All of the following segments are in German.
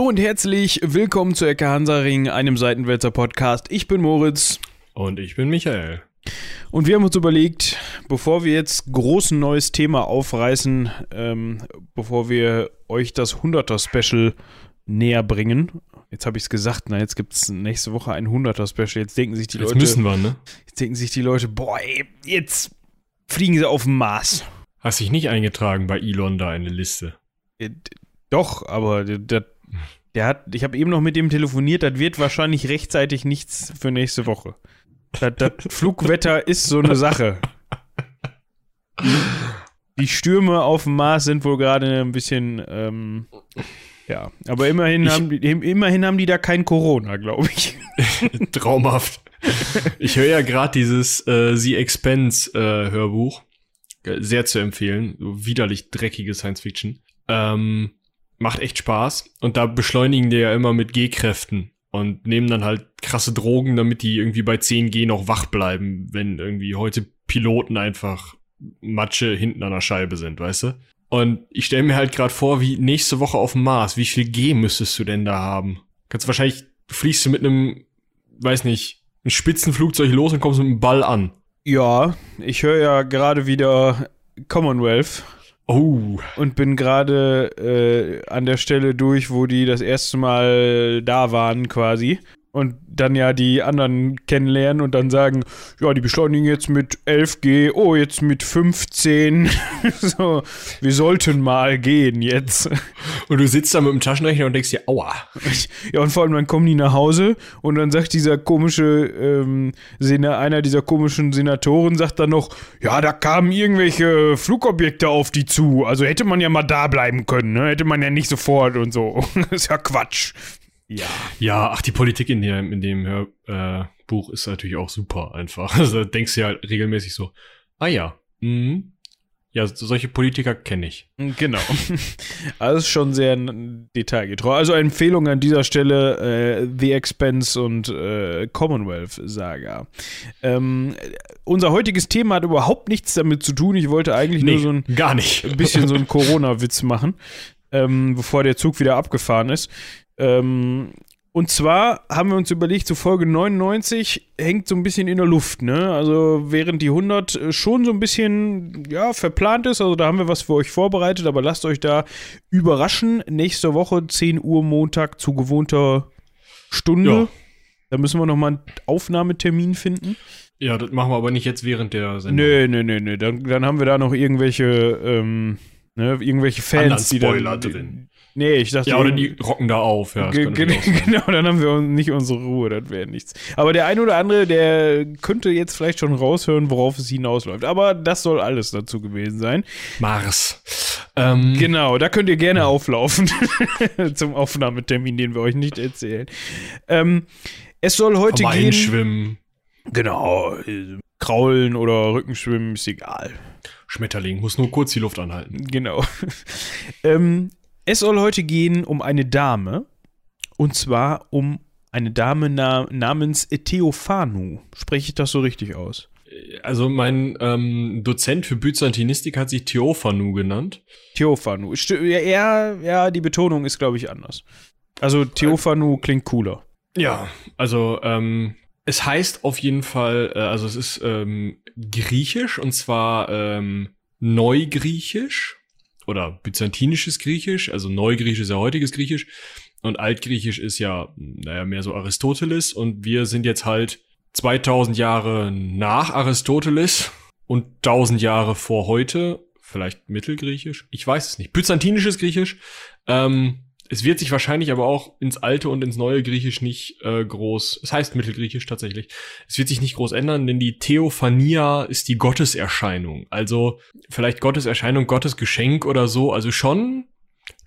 Hallo und herzlich willkommen zu Ecke Hansaring, einem Seitenwälzer Podcast. Ich bin Moritz. Und ich bin Michael. Und wir haben uns überlegt, bevor wir jetzt groß ein neues Thema aufreißen, ähm, bevor wir euch das 100er-Special näher bringen. Jetzt habe ich es gesagt, na, jetzt gibt es nächste Woche ein 100er-Special. Jetzt denken sich die Jetzt Leute. müssen wir, ne? Jetzt denken sich die Leute, boah, ey, jetzt fliegen sie auf den Mars. Hast dich nicht eingetragen bei Elon da in eine Liste. Äh, Doch, aber der, der, hat, ich habe eben noch mit dem telefoniert, das wird wahrscheinlich rechtzeitig nichts für nächste Woche. Das, das Flugwetter ist so eine Sache. Die Stürme auf dem Mars sind wohl gerade ein bisschen, ähm, ja, aber immerhin, Ich- haben die, immerhin haben die da kein Corona, glaube ich. Traumhaft. Ich höre ja gerade dieses äh, The Expense äh, Hörbuch. Äh, Sehr zu empfehlen. So widerlich dreckige Science Fiction. Ähm, macht echt Spaß. Und da beschleunigen die ja immer mit G-Kräften und nehmen dann halt krasse Drogen, damit die irgendwie bei 10 G noch wach bleiben, wenn irgendwie heute Piloten einfach Matsche hinten an der Scheibe sind, weißt du? Und ich stelle mir halt gerade vor, wie nächste Woche auf dem Mars, wie viel G müsstest du denn da haben? Kannst wahrscheinlich, fliegst du mit einem, weiß nicht, ein Spitzenflugzeug los und kommst mit einem Ball an. Ja, ich höre ja gerade wieder Commonwealth Oh, und bin gerade äh, an der Stelle durch, wo die das erste Mal da waren quasi. Und dann ja die anderen kennenlernen und dann sagen, ja, die beschleunigen jetzt mit 11G, oh, jetzt mit 15. so, wir sollten mal gehen jetzt. und du sitzt da mit dem Taschenrechner und denkst dir, aua. Ja, und vor allem dann kommen die nach Hause und dann sagt dieser komische, ähm, einer dieser komischen Senatoren sagt dann noch, ja, da kamen irgendwelche Flugobjekte auf die zu. Also hätte man ja mal da bleiben können, ne? Hätte man ja nicht sofort und so. ist ja Quatsch. Ja. Ja, ach, die Politik in dem, in dem Hörbuch äh, Buch ist natürlich auch super einfach. Also da denkst du ja halt regelmäßig so, ah ja, mhm. Ja, so- solche Politiker kenne ich. Genau. Also schon sehr detailgetreu. Also Empfehlung an dieser Stelle äh, The Expense und äh, Commonwealth Saga. Ähm, unser heutiges Thema hat überhaupt nichts damit zu tun. Ich wollte eigentlich nur so ein gar nicht. ein bisschen so einen Corona-Witz machen, ähm, bevor der Zug wieder abgefahren ist. Ähm, und zwar haben wir uns überlegt, so Folge 99 hängt so ein bisschen in der Luft, ne? Also während die 100 schon so ein bisschen, ja, verplant ist, also da haben wir was für euch vorbereitet, aber lasst euch da überraschen. Nächste Woche 10 Uhr Montag zu gewohnter Stunde. Ja. Da müssen wir nochmal einen Aufnahmetermin finden. Ja, das machen wir aber nicht jetzt während der Sendung. Nö, nö, nö, nö. Dann, dann haben wir da noch irgendwelche, ähm, ne, irgendwelche Fans, die dann. Drin. Nee, ich dachte. Ja, oder die rocken da auf. Ja, Ge- ge- genau, dann haben wir uns nicht unsere Ruhe, das wäre nichts. Aber der eine oder andere, der könnte jetzt vielleicht schon raushören, worauf es hinausläuft. Aber das soll alles dazu gewesen sein. Mars. Ähm, Genau, da könnt ihr gerne auflaufen zum Aufnahmetermin, den wir euch nicht erzählen. Ähm, es soll heute mal gehen. hinschwimmen. Genau, äh, Kraulen oder Rückenschwimmen ist egal. Schmetterling muss nur kurz die Luft anhalten. Genau. ähm, es soll heute gehen um eine Dame. Und zwar um eine Dame na namens Theophanu. Spreche ich das so richtig aus? Also mein ähm, Dozent für Byzantinistik hat sich Theophanu genannt. Theophanu. Ja, ja, die Betonung ist, glaube ich, anders. Also Theophanu klingt cooler. Ja, also ähm, es heißt auf jeden Fall, äh, also es ist ähm, griechisch und zwar ähm, Neugriechisch oder byzantinisches Griechisch, also Neugriechisch ist ja heutiges Griechisch. Und Altgriechisch ist ja, naja, mehr so Aristoteles. Und wir sind jetzt halt 2000 Jahre nach Aristoteles und 1000 Jahre vor heute, vielleicht Mittelgriechisch, ich weiß es nicht, byzantinisches Griechisch, ähm, es wird sich wahrscheinlich aber auch ins alte und ins neue Griechisch nicht äh, groß, es heißt Mittelgriechisch tatsächlich, es wird sich nicht groß ändern, denn die Theophania ist die Gotteserscheinung. Also vielleicht Gotteserscheinung, Gottes Geschenk oder so, also schon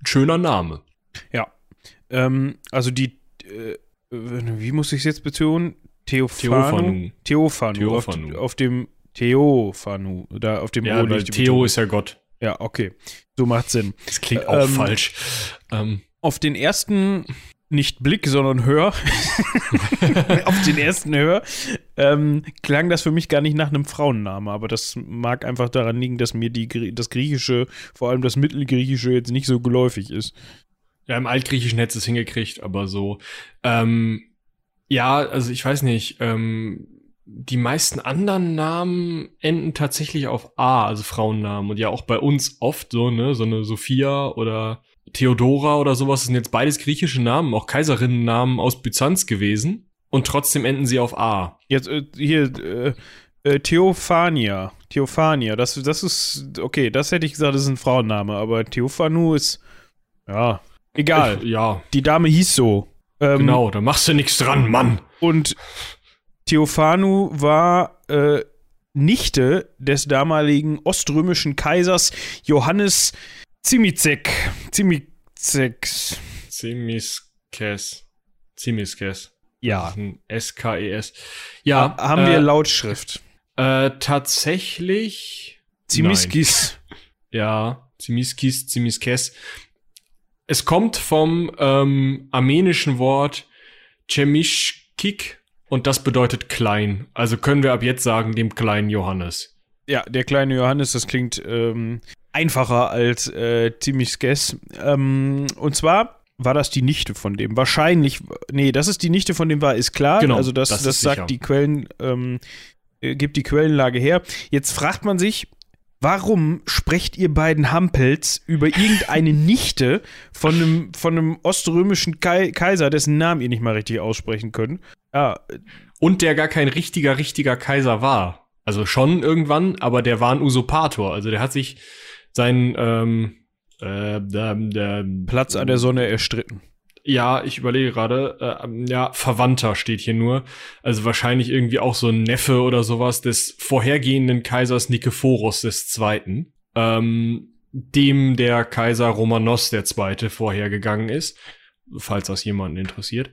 ein schöner Name. Ähm, also die, äh, wie muss ich es jetzt betonen? Theophanu? Theophanu. Theophanu. Auf, auf dem Theophanu. Da auf dem Ja, Theo ist ja Gott. Ja, okay. So macht Sinn. Das klingt auch Ähm, falsch. Ähm, Auf den ersten, nicht Blick, sondern Hör, auf den ersten Hör, ähm, klang das für mich gar nicht nach einem Frauenname, aber das mag einfach daran liegen, dass mir die, das Griechische, vor allem das Mittelgriechische, jetzt nicht so geläufig ist. Ja, im Altgriechischen hätte es hingekriegt, aber so. Ähm, ja, also ich weiß nicht, ähm, die meisten anderen Namen enden tatsächlich auf A, also Frauennamen. Und ja auch bei uns oft so, ne, so eine Sophia oder Theodora oder sowas das sind jetzt beides griechische Namen, auch Kaiserinnennamen aus Byzanz gewesen. Und trotzdem enden sie auf A. Jetzt äh, hier, äh, äh, Theophania. Theophania, das, das ist, okay, das hätte ich gesagt, das ist ein Frauenname, aber Theophanu ist, ja, egal. Ich, ja. Die Dame hieß so. Ähm, genau, da machst du nichts dran, Mann. Und Theophanu war äh, Nichte des damaligen oströmischen Kaisers Johannes Zimizek. Zimizek. Zimiskes. Zimiskes. Ja. S-K-E-S. Ja. Ha haben äh, wir Lautschrift? Äh, tatsächlich. Zimiskis. Ja, Zimiskis, Zimiskes. Es kommt vom ähm, armenischen Wort Chemishkik und das bedeutet klein. Also können wir ab jetzt sagen, dem kleinen Johannes. Ja, der kleine Johannes, das klingt ähm, einfacher als äh, Zimiskes. Ähm, und zwar war das die Nichte von dem. Wahrscheinlich, nee, dass es die Nichte von dem war, ist klar. Genau, also das, das, das sagt sicher. die Quellen, ähm, äh, gibt die Quellenlage her. Jetzt fragt man sich, warum sprecht ihr beiden Hampels über irgendeine Nichte von einem, von einem oströmischen Kaiser, dessen Namen ihr nicht mal richtig aussprechen könnt? Ja. Und der gar kein richtiger, richtiger Kaiser war. Also schon irgendwann, aber der war ein Usurpator. Also der hat sich seinen ähm, äh, der, der, Platz an der Sonne erstritten. Ja, ich überlege gerade, äh, ja, Verwandter steht hier nur. Also wahrscheinlich irgendwie auch so ein Neffe oder sowas des vorhergehenden Kaisers Nikephoros des Zweiten, ähm, dem der Kaiser Romanos der Zweite vorhergegangen ist, falls das jemanden interessiert.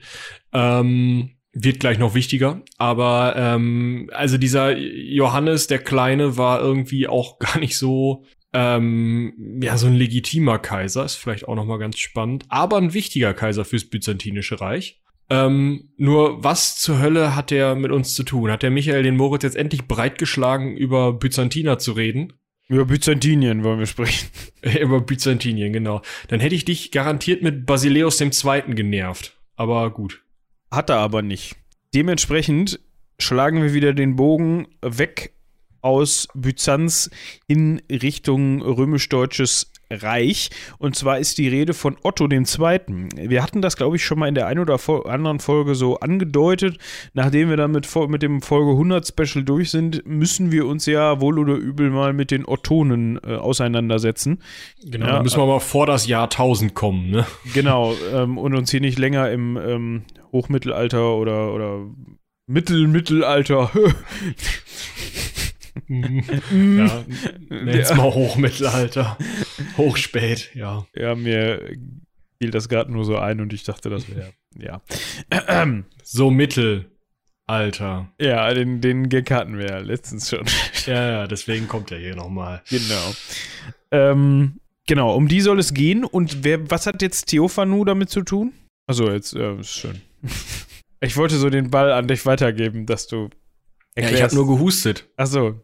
Ähm, wird gleich noch wichtiger, aber ähm, also dieser Johannes der Kleine war irgendwie auch gar nicht so ähm, ja, so ein legitimer Kaiser ist vielleicht auch nochmal ganz spannend, aber ein wichtiger Kaiser fürs Byzantinische Reich. Ähm, nur was zur Hölle hat der mit uns zu tun? Hat der Michael den Moritz jetzt endlich breitgeschlagen, über Byzantiner zu reden? Über Byzantinien wollen wir sprechen. über Byzantinien, genau. Dann hätte ich dich garantiert mit Basileus II. genervt. Aber gut. Hat er aber nicht. Dementsprechend schlagen wir wieder den Bogen weg aus Byzanz in Richtung römisch-deutsches Reich. Und zwar ist die Rede von Otto II. Wir hatten das, glaube ich, schon mal in der einen oder anderen Folge so angedeutet. Nachdem wir dann mit, mit dem Folge 100 Special durch sind, müssen wir uns ja wohl oder übel mal mit den Ottonen äh, auseinandersetzen. Genau, ja, müssen wir mal vor das Jahr 1000 kommen, ne? Genau, ähm, und uns hier nicht länger im ähm, Hochmittelalter oder, oder Mittel-Mittelalter ja, nenn's mal Hochmittelalter. Hochspät, ja. Ja, mir fiel das gerade nur so ein und ich dachte, das wäre, ja. so Mittelalter. Ja, den, den Gag hatten wir ja letztens schon. ja, ja, deswegen kommt er hier nochmal. Genau. Ähm, genau, um die soll es gehen. Und wer, was hat jetzt Theophanu damit zu tun? Also jetzt, ja, ist schön. Ich wollte so den Ball an dich weitergeben, dass du erklärst. Ja, ich habe nur gehustet. Achso,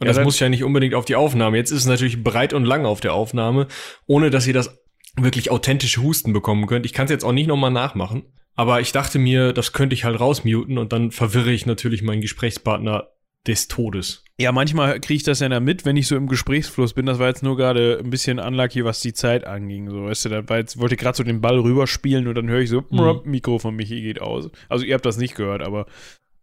und ja, das muss ja nicht unbedingt auf die Aufnahme. Jetzt ist es natürlich breit und lang auf der Aufnahme, ohne dass ihr das wirklich authentische Husten bekommen könnt. Ich kann es jetzt auch nicht nochmal nachmachen. Aber ich dachte mir, das könnte ich halt rausmuten und dann verwirre ich natürlich meinen Gesprächspartner des Todes. Ja, manchmal kriege ich das ja dann mit, wenn ich so im Gesprächsfluss bin. Das war jetzt nur gerade ein bisschen unlucky, was die Zeit anging. So, weißt du, da war jetzt, wollte gerade so den Ball rüberspielen und dann höre ich so, mhm. Mikro von Michi geht aus. Also ihr habt das nicht gehört, aber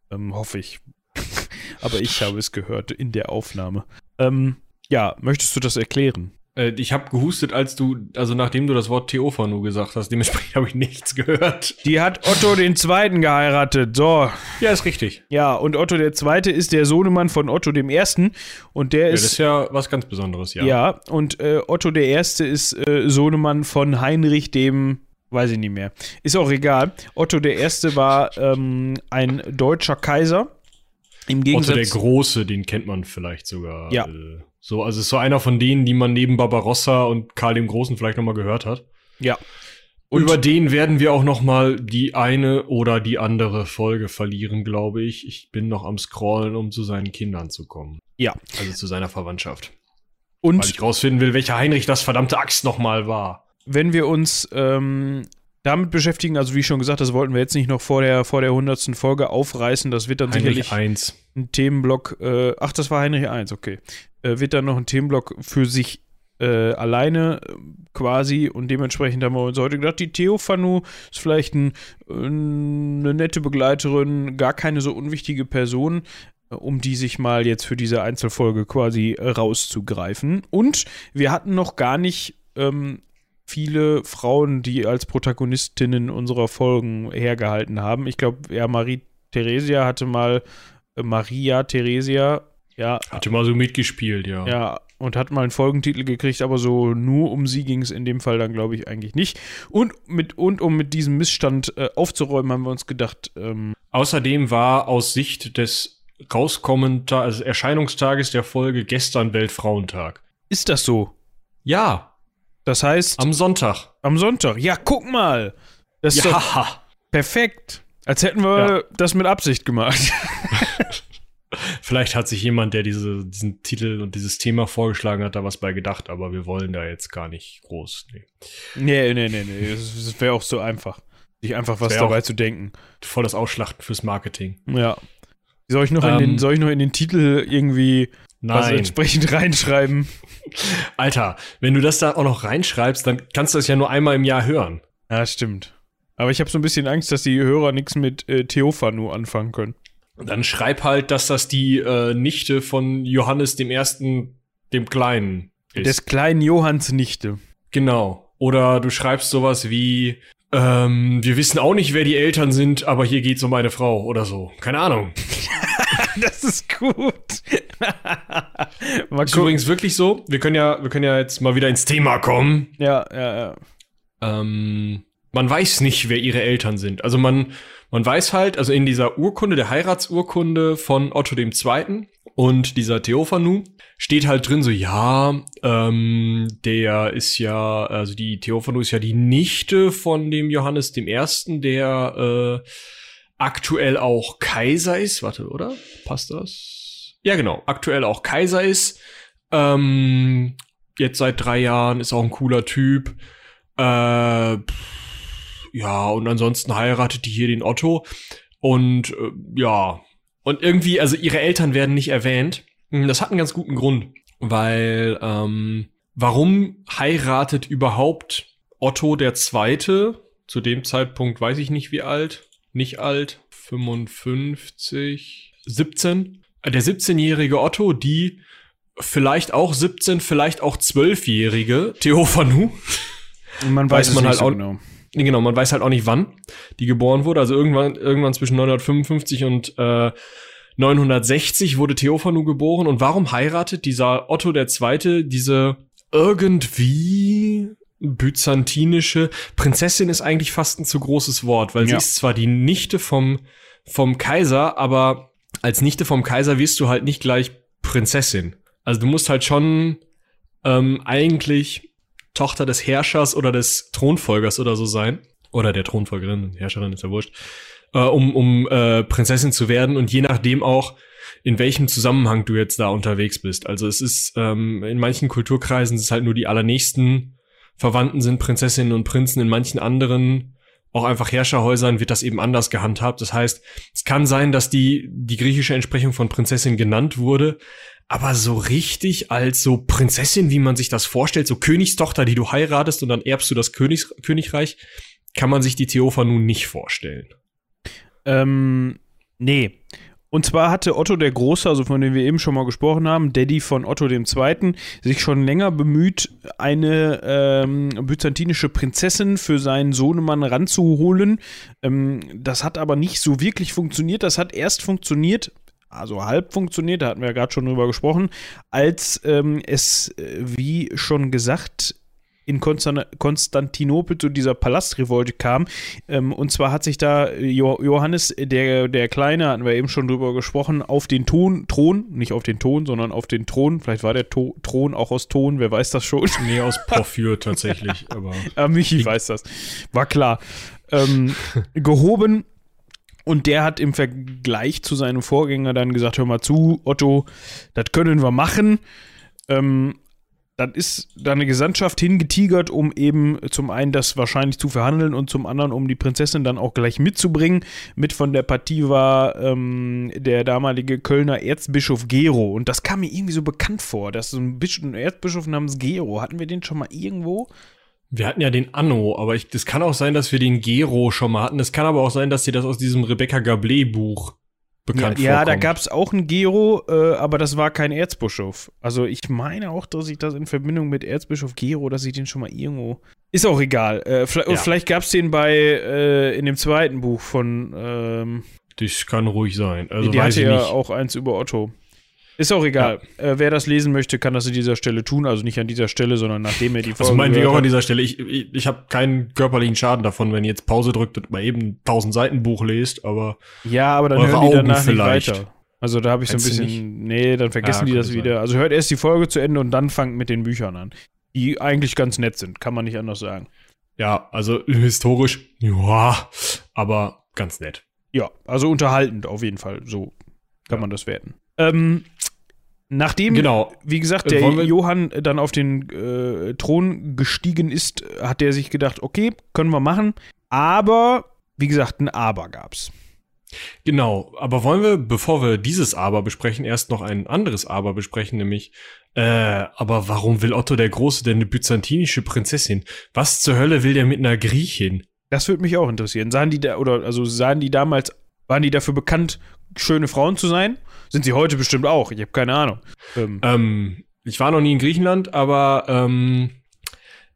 ähm, hoffe ich aber ich habe es gehört in der Aufnahme. Ähm, ja, möchtest du das erklären? Äh, ich habe gehustet, als du, also nachdem du das Wort Theophanu gesagt hast, dementsprechend habe ich nichts gehört. Die hat Otto den Zweiten geheiratet, so. Ja, ist richtig. Ja, und Otto der Zweite ist der Sohnemann von Otto dem Ersten und der ist. Ja, das ist ja was ganz Besonderes, ja. Ja, und äh, Otto der Erste ist äh, Sohnemann von Heinrich dem weiß ich nicht mehr. Ist auch egal. Otto der Erste war ähm, ein deutscher Kaiser im Gegensatz, Otto der Große, den kennt man vielleicht sogar. Ja. Äh, so, also ist so einer von denen, die man neben Barbarossa und Karl dem Großen vielleicht nochmal gehört hat. Ja. Und über den werden wir auch nochmal die eine oder die andere Folge verlieren, glaube ich. Ich bin noch am Scrollen, um zu seinen Kindern zu kommen. Ja. Also zu seiner Verwandtschaft. Und Weil ich rausfinden will, welcher Heinrich das verdammte Axt nochmal war. wenn wir uns ähm, damit beschäftigen, also wie schon gesagt, das wollten wir jetzt nicht noch vor der, vor der 100. Folge aufreißen, das wird dann Heinrich sicherlich 1. ein Themenblock, äh, ach, das war Heinrich 1, okay, äh, wird dann noch ein Themenblock für sich äh, alleine äh, quasi und dementsprechend haben wir uns heute gedacht, die Theophanu ist vielleicht ein, eine nette Begleiterin, gar keine so unwichtige Person, äh, um die sich mal jetzt für diese Einzelfolge quasi äh, rauszugreifen. Und wir hatten noch gar nicht ähm, viele Frauen, die als Protagonistinnen unserer Folgen hergehalten haben. Ich glaube, ja, Marie Theresia hatte mal äh, Maria Theresia, ja, Hatte mal so mitgespielt, ja. ja, und hat mal einen Folgentitel gekriegt, aber so nur um sie ging es in dem Fall dann, glaube ich, eigentlich nicht. Und, mit, und um mit diesem Missstand äh, aufzuräumen, haben wir uns gedacht, ähm, Außerdem war aus Sicht des Rauskommenta also Erscheinungstages der Folge gestern Weltfrauentag. ist das so? Ja, Das heißt, am, am Sonntag. Sonntag. Ja, guck mal. Das ist doch Ja. perfekt. Als hätten wir Ja. das mit Absicht gemacht. Vielleicht hat sich jemand, der diese, diesen Titel und dieses Thema vorgeschlagen hat, da was bei gedacht, aber wir wollen da jetzt gar nicht groß. Nee. nee, nee, nee, nee. Das, wäre auch so einfach. Sich einfach was dabei zu denken. Voll das Ausschlachten fürs Marketing. Ja. Soll ich noch, in, Ähm, den, soll ich noch in den Titel irgendwie was Nein. entsprechend reinschreiben? Alter, wenn du das da auch noch reinschreibst, dann kannst du das ja nur einmal im Jahr hören. Ja, stimmt. Aber ich habe so ein bisschen Angst, dass die Hörer nichts mit äh, Theophanu anfangen können. Dann schreib halt, dass das die äh, Nichte von Johannes dem Ersten, dem Kleinen ist. Des kleinen Johanns Nichte. Genau. Oder du schreibst sowas wie, ähm, wir wissen auch nicht, wer die Eltern sind, aber hier geht's um eine Frau oder so. Keine Ahnung. Das ist gut. Mal Ist übrigens wirklich so. Wir können ja, wir können ja jetzt mal wieder ins Thema kommen. Ja, ja, ja. Ähm, man weiß nicht, wer ihre Eltern sind. Also man, man weiß halt, also in dieser Urkunde, der Heiratsurkunde von Otto II. und dieser Theophanu steht halt drin so, ja, ähm, der ist ja, also die Theophanu ist ja die Nichte von dem Johannes I., der äh, aktuell auch Kaiser ist. Warte, oder? Passt das? Ja, genau, aktuell auch Kaiser ist. Ähm, jetzt seit drei Jahren, ist auch ein cooler Typ. Äh, pff, ja, und ansonsten heiratet die hier den Otto. Und äh, ja, und irgendwie, also ihre Eltern werden nicht erwähnt. Hm, Das hat einen ganz guten Grund, weil ähm, warum heiratet überhaupt Otto der Zweite? Zu dem Zeitpunkt weiß ich nicht wie alt, nicht alt, 55, 17. Äh, Der 17-jährige Otto, die vielleicht auch 17, vielleicht auch 12-jährige Theophanu. Man Weiß weiß, man es halt nicht so auch- genau. Nee, Genau, man weiß halt auch nicht, wann die geboren wurde. Also irgendwann, irgendwann zwischen 955 und äh, 960 wurde Theophanu geboren. Und warum heiratet dieser Otto der Zweite diese irgendwie byzantinische Prinzessin ist eigentlich fast ein zu großes Wort, weil sie Ja. ist zwar die Nichte vom, vom Kaiser, aber als Nichte vom Kaiser wirst du halt nicht gleich Prinzessin. Also du musst halt schon ähm, eigentlich Tochter des Herrschers oder des Thronfolgers oder so sein. Oder der Thronfolgerin, Herrscherin ist ja wurscht. Äh, um um äh, Prinzessin zu werden und je nachdem auch, in welchem Zusammenhang du jetzt da unterwegs bist. Also es ist, ähm, in manchen Kulturkreisen ist halt nur die allernächsten Verwandten sind Prinzessinnen und Prinzen, in manchen anderen auch einfach Herrscherhäusern wird das eben anders gehandhabt. Das heißt, es kann sein, dass die, die griechische Entsprechung von Prinzessin genannt wurde, aber so richtig als so Prinzessin, wie man sich das vorstellt, so Königstochter, die du heiratest und dann erbst du das Königs Königreich, kann man sich die Theophanu nicht vorstellen. Ähm, nee. Und zwar hatte Otto der Große, also von dem wir eben schon mal gesprochen haben, Daddy von Otto II., sich schon länger bemüht, eine ähm, byzantinische Prinzessin für seinen Sohnemann ranzuholen. Ähm, das hat aber nicht so wirklich funktioniert. Das hat erst funktioniert, also halb funktioniert, da hatten wir ja gerade schon drüber gesprochen, als ähm, es, äh, wie schon gesagt, in Konstan Konstantinopel zu dieser Palastrevolte kam. Ähm, und zwar hat sich da jo Johannes, der, der Kleine, hatten wir eben schon drüber gesprochen, auf den Ton, Thron, nicht auf den Ton, sondern auf den Thron, vielleicht war der to Thron auch aus Ton, wer weiß das schon. Nee, aus Porphyr tatsächlich, aber. Ah, Michi weiß das. War klar. Ähm, gehoben. Und der hat im Vergleich zu seinem Vorgänger dann gesagt: Hör mal zu, Otto, das können wir machen. Ähm, dann ist da eine Gesandtschaft hingetigert, um eben zum einen das wahrscheinlich zu verhandeln und zum anderen, um die Prinzessin dann auch gleich mitzubringen. Mit von der Partie war ähm, der damalige Kölner Erzbischof Gero. Und das kam mir irgendwie so bekannt vor, dass so ein, Bisch ein Erzbischof namens Gero, hatten wir den schon mal irgendwo? Wir hatten ja den Anno, aber ich, das kann auch sein, dass wir den Gero schon mal hatten. Es kann aber auch sein, dass sie das aus diesem Rebecca Gablé-Buch bekannt ja, ja, da gab es auch einen Gero, äh, aber das war kein Erzbischof. Also ich meine auch, dass ich das in Verbindung mit Erzbischof Gero, dass ich den schon mal irgendwo. Ist auch egal. Äh, vielleicht ja. vielleicht gab es den bei äh, in dem zweiten Buch von. Ähm, das kann ruhig sein. Also die hatte ja auch eins über Otto. Ist auch egal. Ja. Äh, wer das lesen möchte, kann das an dieser Stelle tun. Also nicht an dieser Stelle, sondern nachdem er die Folge. Also meinen wir auch an dieser Stelle. Ich, ich, ich habe keinen körperlichen Schaden davon, wenn ihr jetzt Pause drückt und mal eben ein 1000 Seiten Buch lest, aber. Ja, aber dann hören die danach vielleicht. nicht weiter. Also da habe ich so ein bisschen. Nee, dann vergessen ja, die das wieder. Sein. Also hört erst die Folge zu Ende und dann fangt mit den Büchern an. Die eigentlich ganz nett sind, kann man nicht anders sagen. Ja, also historisch, ja, aber ganz nett. Ja, also unterhaltend auf jeden Fall. So kann ja. man das werten. Ähm, Nachdem, genau. wie gesagt, der Johann dann auf den äh, Thron gestiegen ist, hat er sich gedacht, okay, können wir machen. Aber, wie gesagt, ein Aber gab's. Genau, aber wollen wir, bevor wir dieses Aber besprechen, erst noch ein anderes Aber besprechen, nämlich, äh, aber warum will Otto der Große denn eine byzantinische Prinzessin? Was zur Hölle will der mit einer Griechin? Das würde mich auch interessieren. Sahen die da, oder also sahen die damals, waren die dafür bekannt, schöne Frauen zu sein? Sind sie heute bestimmt auch. Ich habe keine Ahnung. Ähm. Ähm, ich war noch nie in Griechenland, aber ähm,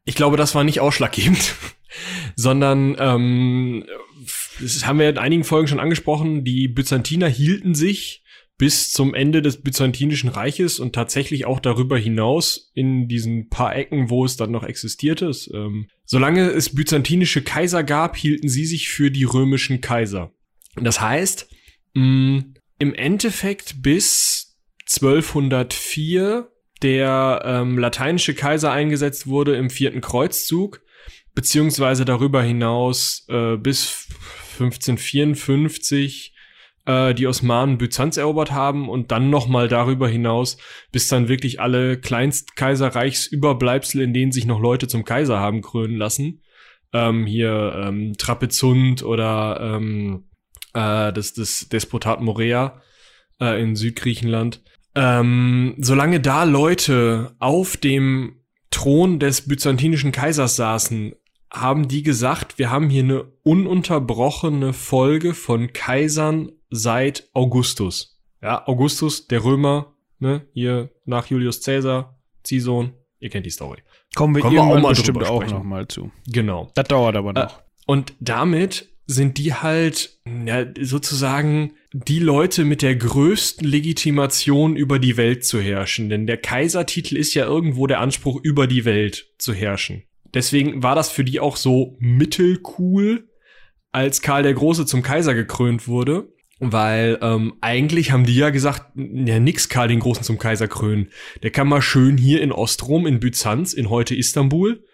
ich glaube, das war nicht ausschlaggebend, sondern ähm, das haben wir in einigen Folgen schon angesprochen. Die Byzantiner hielten sich bis zum Ende des Byzantinischen Reiches und tatsächlich auch darüber hinaus in diesen paar Ecken, wo es dann noch existierte. Es, ähm, solange es byzantinische Kaiser gab, hielten sie sich für die römischen Kaiser. Das heißt, mh, im Endeffekt bis 1204 der ähm, lateinische Kaiser eingesetzt wurde im vierten Kreuzzug, beziehungsweise darüber hinaus äh, bis 1554 äh, die Osmanen Byzanz erobert haben und dann nochmal darüber hinaus, bis dann wirklich alle Kleinstkaiserreichsüberbleibsel, in denen sich noch Leute zum Kaiser haben krönen lassen, ähm, hier ähm, Trapezunt oder ähm, äh, das, das Despotat Morea äh, in Südgriechenland. Ähm, solange da Leute auf dem Thron des byzantinischen Kaisers saßen, haben die gesagt, wir haben hier eine ununterbrochene Folge von Kaisern seit Augustus. Ja, Augustus, der Römer, ne, hier nach Julius Caesar, Ziehsohn, ihr kennt die Story. Kommen wir, Kommen wir auch mal bestimmt auch noch mal zu. Genau. Das dauert aber noch. Äh, und damit sind die halt ja, sozusagen die Leute mit der größten Legitimation über die Welt zu herrschen. Denn der Kaisertitel ist ja irgendwo der Anspruch, über die Welt zu herrschen. Deswegen war das für die auch so mittelcool, als Karl der Große zum Kaiser gekrönt wurde. Weil ähm, eigentlich haben die ja gesagt, ja nix Karl den Großen zum Kaiser krönen. Der kann mal schön hier in Ostrom, in Byzanz, in heute Istanbul,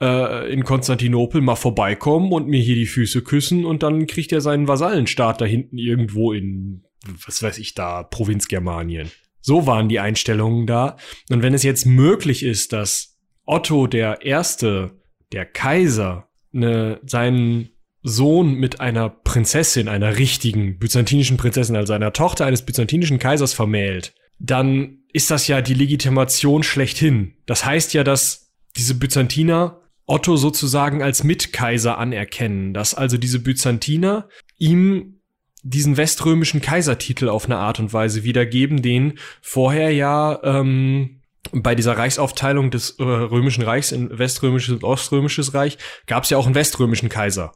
äh, in Konstantinopel mal vorbeikommen und mir hier die Füße küssen und dann kriegt er seinen Vasallenstaat da hinten irgendwo in, was weiß ich da, Provinz Germanien. So waren die Einstellungen da. Und wenn es jetzt möglich ist, dass Otto der Erste, der Kaiser, ne, seinen Sohn mit einer Prinzessin, einer richtigen byzantinischen Prinzessin, also einer Tochter eines byzantinischen Kaisers vermählt, dann ist das ja die Legitimation schlechthin. Das heißt ja, dass diese Byzantiner Otto sozusagen als Mitkaiser anerkennen, dass also diese Byzantiner ihm diesen weströmischen Kaisertitel auf eine Art und Weise wiedergeben, den vorher ja ähm, bei dieser Reichsaufteilung des äh, römischen Reichs in weströmisches und oströmisches Reich gab es ja auch einen weströmischen Kaiser,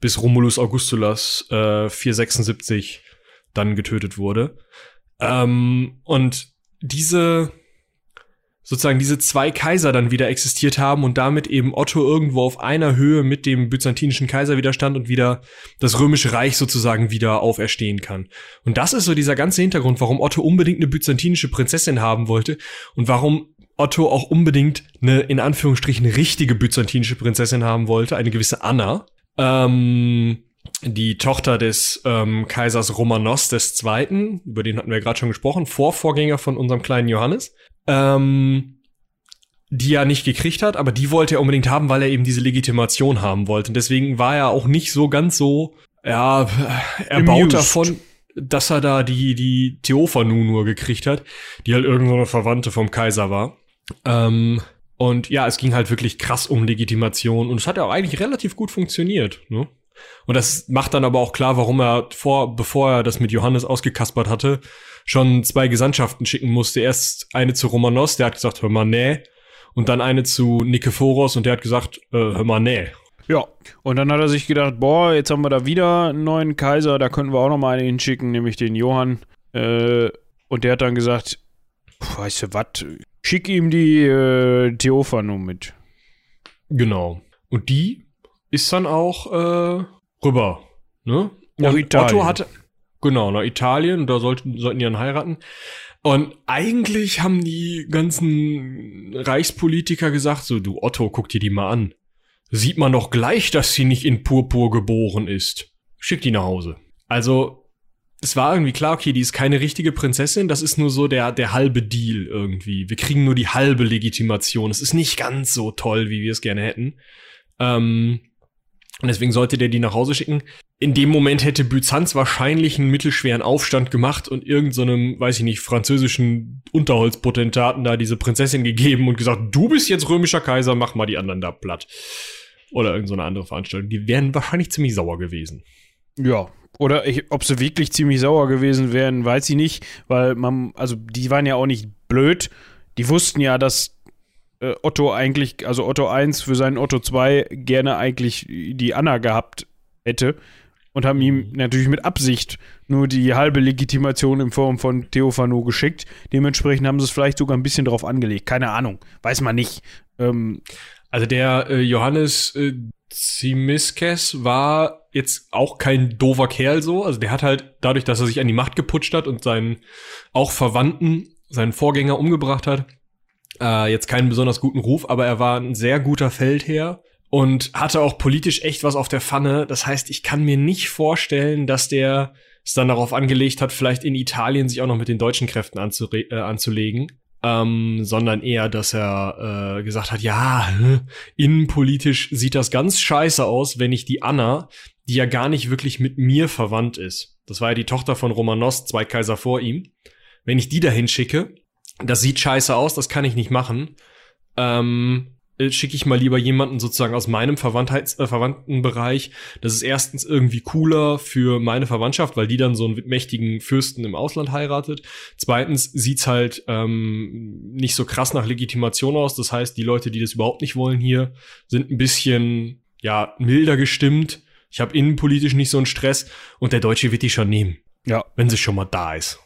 bis Romulus Augustulus äh, 476 dann getötet wurde. Ähm, und diese sozusagen diese zwei Kaiser dann wieder existiert haben und damit eben Otto irgendwo auf einer Höhe mit dem byzantinischen Kaiser wieder stand und wieder das römische Reich sozusagen wieder auferstehen kann. Und das ist so dieser ganze Hintergrund, warum Otto unbedingt eine byzantinische Prinzessin haben wollte und warum Otto auch unbedingt eine in Anführungsstrichen richtige byzantinische Prinzessin haben wollte, eine gewisse Anna. Ähm, die Tochter des ähm, Kaisers Romanos II., über den hatten wir gerade schon gesprochen, Vorvorgänger von unserem kleinen Johannes. Ähm, die er nicht gekriegt hat, aber die wollte er unbedingt haben, weil er eben diese Legitimation haben wollte. Und deswegen war er auch nicht so ganz so, ja, erbaut davon, dass er da die, die Theophanu nur gekriegt hat, die halt irgendeine so Verwandte vom Kaiser war. Ähm, und ja, es ging halt wirklich krass um Legitimation und es hat ja auch eigentlich relativ gut funktioniert. Ne? Und das macht dann aber auch klar, warum er vor, bevor er das mit Johannes ausgekaspert hatte, schon zwei Gesandtschaften schicken musste. Erst eine zu Romanos, der hat gesagt, hör mal, nee. Und dann eine zu Nikephoros und der hat gesagt, äh, hör mal, nee. Ja, und dann hat er sich gedacht, boah, jetzt haben wir da wieder einen neuen Kaiser, da könnten wir auch noch mal einen hinschicken, nämlich den Johann. Äh, und der hat dann gesagt, weißt du was, schick ihm die äh, Theophanu mit. Genau. Und die ist dann auch äh, rüber, ne? Nach und Italien. Otto hatte, genau, nach Italien, da sollten, sollten die dann heiraten. Und eigentlich haben die ganzen Reichspolitiker gesagt, so, du Otto, guck dir die mal an. Sieht man doch gleich, dass sie nicht in Purpur geboren ist. Schick die nach Hause. Also, es war irgendwie klar, okay, die ist keine richtige Prinzessin, das ist nur so der, der halbe Deal irgendwie. Wir kriegen nur die halbe Legitimation. Es ist nicht ganz so toll, wie wir es gerne hätten. Ähm, und deswegen sollte der die nach Hause schicken. In dem Moment hätte Byzanz wahrscheinlich einen mittelschweren Aufstand gemacht und irgendeinem, so weiß ich nicht, französischen Unterholzpotentaten da diese Prinzessin gegeben und gesagt, du bist jetzt römischer Kaiser, mach mal die anderen da platt. Oder irgendeine so andere Veranstaltung. Die wären wahrscheinlich ziemlich sauer gewesen. Ja, oder ich, ob sie wirklich ziemlich sauer gewesen wären, weiß ich nicht, weil man, also die waren ja auch nicht blöd. Die wussten ja, dass äh, Otto eigentlich, also Otto 1 für seinen Otto 2 gerne eigentlich die Anna gehabt hätte und haben ihm natürlich mit Absicht nur die halbe Legitimation in Form von Theophano geschickt. Dementsprechend haben sie es vielleicht sogar ein bisschen drauf angelegt. Keine Ahnung, weiß man nicht. Ähm, Also der äh, Johannes äh, Zimisces war jetzt auch kein doofer Kerl so. Also der hat halt dadurch, dass er sich an die Macht geputscht hat und seinen auch Verwandten, seinen Vorgänger umgebracht hat, äh, jetzt keinen besonders guten Ruf, aber er war ein sehr guter Feldherr und hatte auch politisch echt was auf der Pfanne. Das heißt, ich kann mir nicht vorstellen, dass der es dann darauf angelegt hat, vielleicht in Italien sich auch noch mit den deutschen Kräften äh, anzulegen. Ähm, sondern eher, dass er äh, gesagt hat, ja, innenpolitisch sieht das ganz scheiße aus, wenn ich die Anna, die ja gar nicht wirklich mit mir verwandt ist. Das war ja die Tochter von Romanos, zwei Kaiser vor ihm. Wenn ich die dahin schicke, das sieht scheiße aus, das kann ich nicht machen. Ähm, äh, schicke ich mal lieber jemanden sozusagen aus meinem Verwandtheits äh, Verwandtenbereich. Das ist erstens irgendwie cooler für meine Verwandtschaft, weil die dann so einen mächtigen Fürsten im Ausland heiratet. Zweitens sieht's halt ähm, nicht so krass nach Legitimation aus. Das heißt, die Leute, die das überhaupt nicht wollen hier, sind ein bisschen ja milder gestimmt. Ich habe innenpolitisch nicht so einen Stress und der Deutsche wird die schon nehmen, ja, wenn sie schon mal da ist.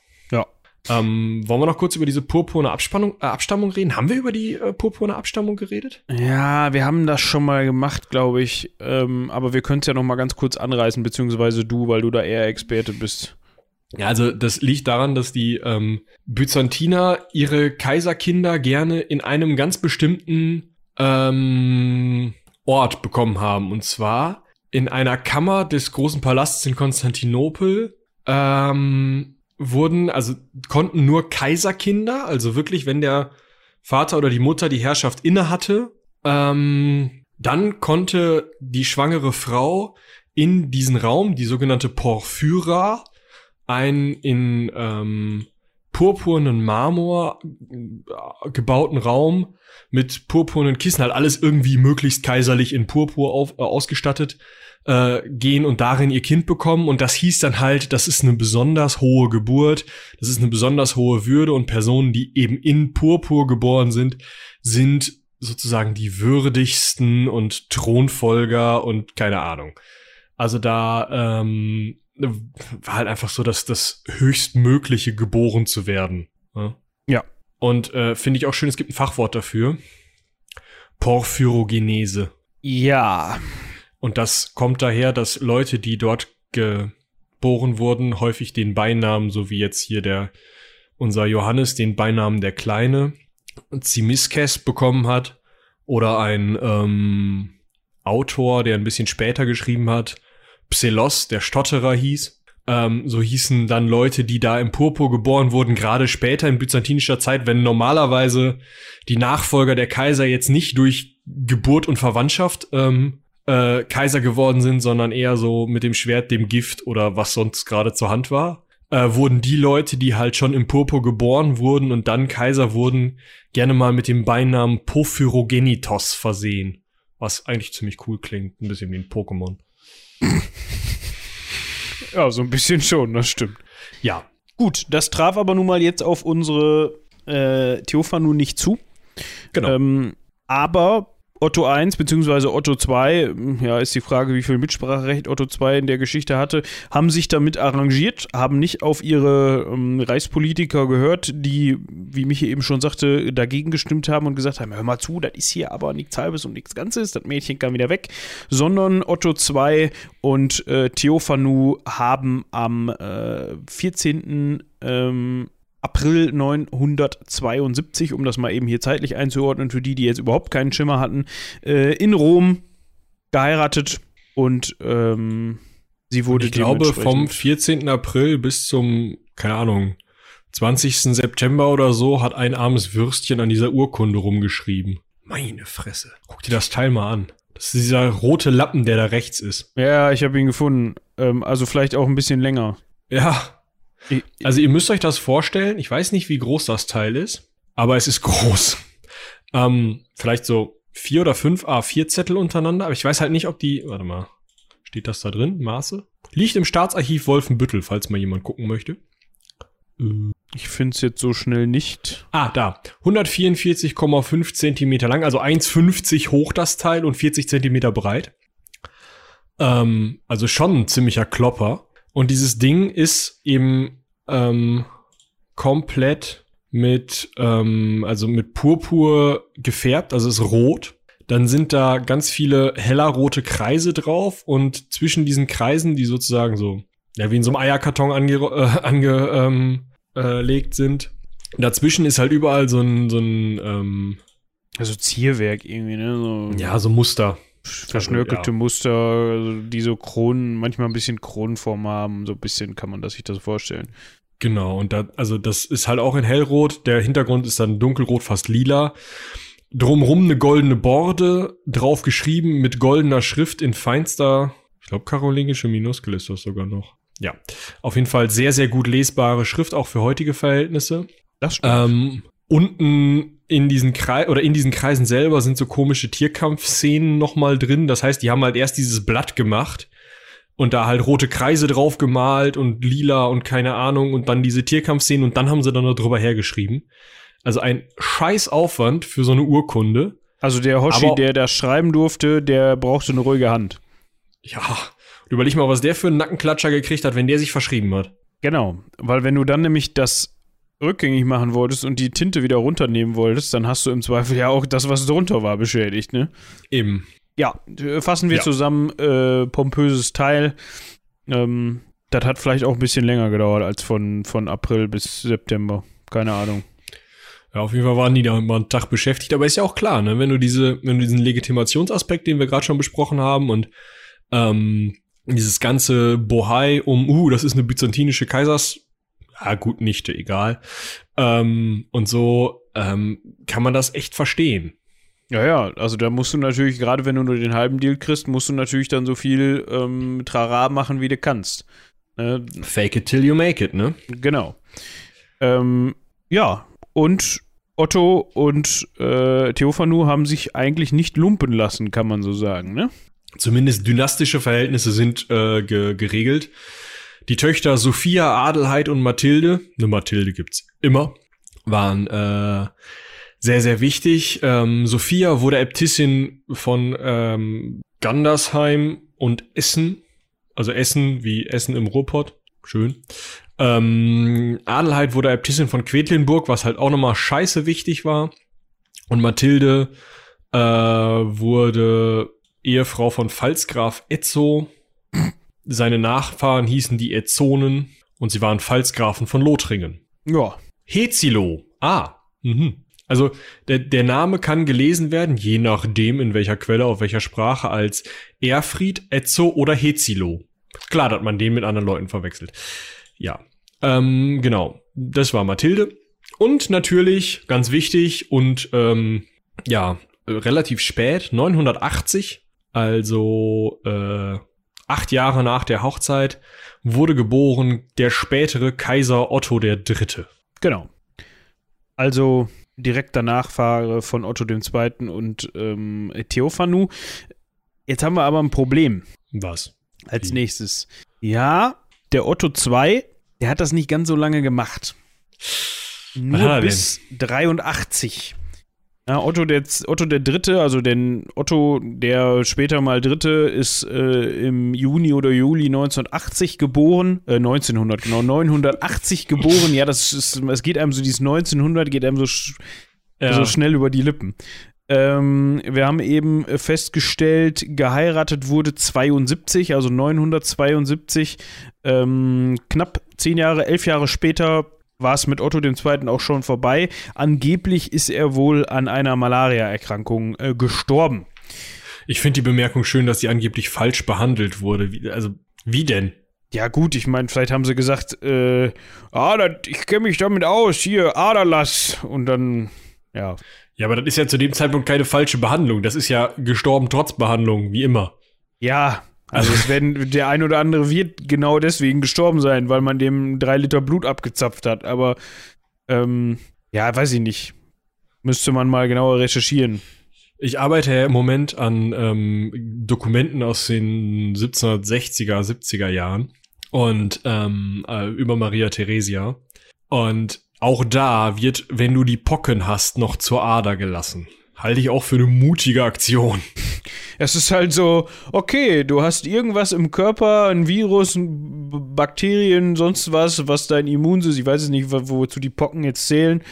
Ähm, wollen wir noch kurz über diese purpurne Abspannung, äh, Abstammung reden? Haben wir über die äh, purpurne Abstammung geredet? Ja, wir haben das schon mal gemacht, glaube ich. Ähm, aber wir können es ja noch mal ganz kurz anreißen, beziehungsweise du, weil du da eher Experte bist. Ja, also das liegt daran, dass die ähm, Byzantiner ihre Kaiserkinder gerne in einem ganz bestimmten ähm, Ort bekommen haben. Und zwar in einer Kammer des großen Palasts in Konstantinopel. Ähm, wurden, also konnten nur Kaiserkinder, also wirklich, wenn der Vater oder die Mutter die Herrschaft inne hatte, ähm, dann konnte die schwangere Frau in diesen Raum, die sogenannte Porphyra, einen in ähm, purpurnen Marmor äh, gebauten Raum mit purpurnen Kissen, halt alles irgendwie möglichst kaiserlich in Purpur auf, äh, ausgestattet, äh, gehen und darin ihr Kind bekommen. Und das hieß dann halt, das ist eine besonders hohe Geburt, das ist eine besonders hohe Würde und Personen, die eben in Purpur geboren sind, sind sozusagen die würdigsten und Thronfolger und keine Ahnung. Also da ähm, war halt einfach so, dass das höchstmögliche geboren zu werden. Ja. Ja. Und äh, finde ich auch schön, es gibt ein Fachwort dafür. Porphyrogenese. Ja. Und das kommt daher, dass Leute, die dort geboren wurden, häufig den Beinamen, so wie jetzt hier der unser Johannes, den Beinamen der Kleine, Zimisces bekommen hat. Oder ein ähm, Autor, der ein bisschen später geschrieben hat, Pselos, der Stotterer hieß. ähm, so hießen dann Leute, die da im Purpur geboren wurden, gerade später in byzantinischer Zeit, wenn normalerweise die Nachfolger der Kaiser jetzt nicht durch Geburt und Verwandtschaft ähm, äh, Kaiser geworden sind, sondern eher so mit dem Schwert, dem Gift oder was sonst gerade zur Hand war, äh, wurden die Leute, die halt schon im Purpur geboren wurden und dann Kaiser wurden, gerne mal mit dem Beinamen Porphyrogenitos versehen. Was eigentlich ziemlich cool klingt, ein bisschen wie ein Pokémon. Ja, so ein bisschen schon, das stimmt. Ja. Gut, das traf aber nun mal jetzt auf unsere äh, Theophanu nicht zu. Genau. Ähm, aber Otto I bzw. Otto II, ja, ist die Frage, wie viel Mitspracherecht Otto II in der Geschichte hatte, haben sich damit arrangiert, haben nicht auf ihre ähm, Reichspolitiker gehört, die, wie Michi eben schon sagte, dagegen gestimmt haben und gesagt haben, hör mal zu, das ist hier aber nichts Halbes und nichts Ganzes, das Mädchen kann wieder weg, sondern Otto II und äh, Theophanu haben am äh, 14. Ähm, April 972, um das mal eben hier zeitlich einzuordnen, für die, die jetzt überhaupt keinen Schimmer hatten, äh, in Rom geheiratet und ähm, sie wurde ich glaube vom 14. April bis zum, keine Ahnung, 20. September oder so hat ein armes Würstchen an dieser Urkunde rumgeschrieben. Meine Fresse. Guck dir das Teil mal an. Das ist dieser rote Lappen, der da rechts ist. Ja, ich habe ihn gefunden. Ähm, also vielleicht auch ein bisschen länger. Ja, also ihr müsst euch das vorstellen. Ich weiß nicht, wie groß das Teil ist, aber es ist groß. Ähm, vielleicht so vier oder fünf A4-Zettel untereinander, aber ich weiß halt nicht, ob die. Warte mal. Steht das da drin? Maße? Liegt im Staatsarchiv Wolfenbüttel, falls mal jemand gucken möchte. Ich finde es jetzt so schnell nicht. Ah, da. 144,5 Zentimeter lang, also 1,50 hoch das Teil und 40 Zentimeter breit. Ähm, also schon ein ziemlicher Klopper. Und dieses Ding ist eben ähm, komplett mit, ähm, also mit Purpur gefärbt, also ist rot. Dann sind da ganz viele heller rote Kreise drauf und zwischen diesen Kreisen, die sozusagen so, ja, wie in so einem Eierkarton angelegt äh, ange, ähm, äh, sind, dazwischen ist halt überall so ein, so ein ähm, also Zierwerk irgendwie, ne? So ja, so Muster verschnörkelte ja. Muster, also die so Kronen, manchmal ein bisschen Kronenform haben, so ein bisschen kann man das sich das vorstellen. Genau, und da, also das ist halt auch in hellrot, der Hintergrund ist dann dunkelrot, fast lila. Drumrum eine goldene Borde, drauf geschrieben mit goldener Schrift in feinster, ich glaube karolingische Minuskel ist das sogar noch. Ja, auf jeden Fall sehr, sehr gut lesbare Schrift, auch für heutige Verhältnisse. Das stimmt. Ähm, unten in diesen Kreis oder in diesen Kreisen selber sind so komische Tierkampfszenen nochmal drin. Das heißt, die haben halt erst dieses Blatt gemacht und da halt rote Kreise drauf gemalt und lila und keine Ahnung und dann diese Tierkampfszenen und dann haben sie dann noch drüber hergeschrieben. Also ein scheiß Aufwand für so eine Urkunde. Also der Hoshi, Aber, der das schreiben durfte, der brauchte eine ruhige Hand. Ja, und überleg mal, was der für einen Nackenklatscher gekriegt hat, wenn der sich verschrieben hat. Genau, weil wenn du dann nämlich das rückgängig machen wolltest und die Tinte wieder runternehmen wolltest, dann hast du im Zweifel ja auch das, was drunter war, beschädigt, ne? Eben. Ja, fassen wir ja. zusammen, äh, pompöses Teil. Ähm, das hat vielleicht auch ein bisschen länger gedauert als von, von April bis September. Keine Ahnung. Ja, auf jeden Fall waren die da mal einen Tag beschäftigt, aber ist ja auch klar, ne? Wenn du diese, wenn du diesen Legitimationsaspekt, den wir gerade schon besprochen haben und ähm, dieses ganze Bohai um, uh, das ist eine byzantinische Kaisers ja gut, Nichte, egal. Ähm, und so ähm, kann man das echt verstehen. Ja, ja, also da musst du natürlich, gerade wenn du nur den halben Deal kriegst, musst du natürlich dann so viel ähm, Trara machen, wie du kannst. Ne? Fake it till you make it, ne? Genau. Ähm, ja, und Otto und äh, Theophanu haben sich eigentlich nicht lumpen lassen, kann man so sagen, ne? Zumindest dynastische Verhältnisse sind äh, ge geregelt. Die Töchter Sophia, Adelheid und Mathilde, eine Mathilde gibt's immer, waren äh, sehr, sehr wichtig. Ähm, Sophia wurde Äbtissin von ähm, Gandersheim und Essen, also Essen wie Essen im Ruhrpott, schön. Ähm, Adelheid wurde Äbtissin von Quedlinburg, was halt auch nochmal scheiße wichtig war. Und Mathilde äh, wurde Ehefrau von Pfalzgraf Etzo seine Nachfahren hießen die Ezzonen und sie waren Pfalzgrafen von Lothringen. Ja. Hezilo. Ah. Mhm. Also der, der Name kann gelesen werden, je nachdem in welcher Quelle, auf welcher Sprache, als Erfried, Etzo oder Hezilo. Klar, dass man den mit anderen Leuten verwechselt. Ja, ähm, genau. Das war Mathilde. Und natürlich, ganz wichtig und ähm, ja, relativ spät, 980, also äh, acht Jahre nach der Hochzeit, wurde geboren der spätere Kaiser Otto der Dritte. Genau. Also direkter Nachfahre von Otto II. und ähm, Theophanu. Jetzt haben wir aber ein Problem. Was? Als Wie? nächstes. Ja, der Otto II, der hat das nicht ganz so lange gemacht. Nur bis denn? 83. Ja, Otto der, Otto der Dritte, also den Otto, der später mal Dritte, ist äh, im Juni oder Juli 1980 geboren, äh, 1900, genau, 980 geboren. Ja, das ist, es geht einem so, dieses 1900 geht einem so, sch ja. so schnell über die Lippen. Ähm, wir haben eben festgestellt, geheiratet wurde 72, also 972. Ähm, knapp zehn Jahre, elf Jahre später war es mit Otto II. auch schon vorbei. Angeblich ist er wohl an einer Malaria-Erkrankung äh, gestorben. Ich finde die Bemerkung schön, dass sie angeblich falsch behandelt wurde. Wie, also, wie denn? Ja, gut, ich meine, vielleicht haben sie gesagt, äh, ah, dat, ich kenne mich damit aus, hier, Aderlass. Und dann, ja. Ja, aber das ist ja zu dem Zeitpunkt keine falsche Behandlung. Das ist ja gestorben trotz Behandlung, wie immer. Ja, also es werden, der ein oder andere wird genau deswegen gestorben sein, weil man dem drei Liter Blut abgezapft hat. Aber ähm, ja, weiß ich nicht. Müsste man mal genauer recherchieren. Ich arbeite ja im Moment an ähm, Dokumenten aus den 1760er, 70er Jahren und ähm, äh, über Maria Theresia. Und auch da wird, wenn du die Pocken hast, noch zur Ader gelassen. Halte ich auch für eine mutige Aktion. Es ist halt so, okay, du hast irgendwas im Körper, ein Virus, Bakterien, sonst was, was dein Immunsystem, ich weiß es nicht, wozu die Pocken jetzt zählen,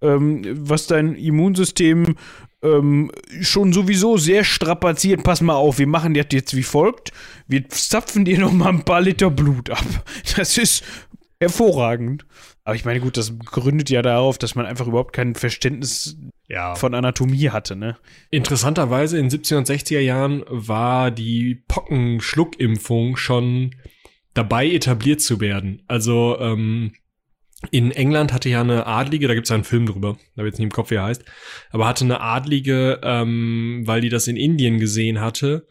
ähm, was dein Immunsystem ähm, schon sowieso sehr strapaziert. Pass mal auf, wir machen das jetzt wie folgt. Wir zapfen dir noch mal ein paar Liter Blut ab. Das ist hervorragend. Aber ich meine, gut, das gründet ja darauf, dass man einfach überhaupt kein Verständnis ja. von Anatomie hatte, ne? Interessanterweise in 70er und 60er Jahren war die Pockenschluckimpfung schon dabei etabliert zu werden. Also ähm, in England hatte ja eine Adlige, da gibt es ja einen Film drüber, da habe jetzt nicht im Kopf, wie er heißt, aber hatte eine Adlige, ähm, weil die das in Indien gesehen hatte,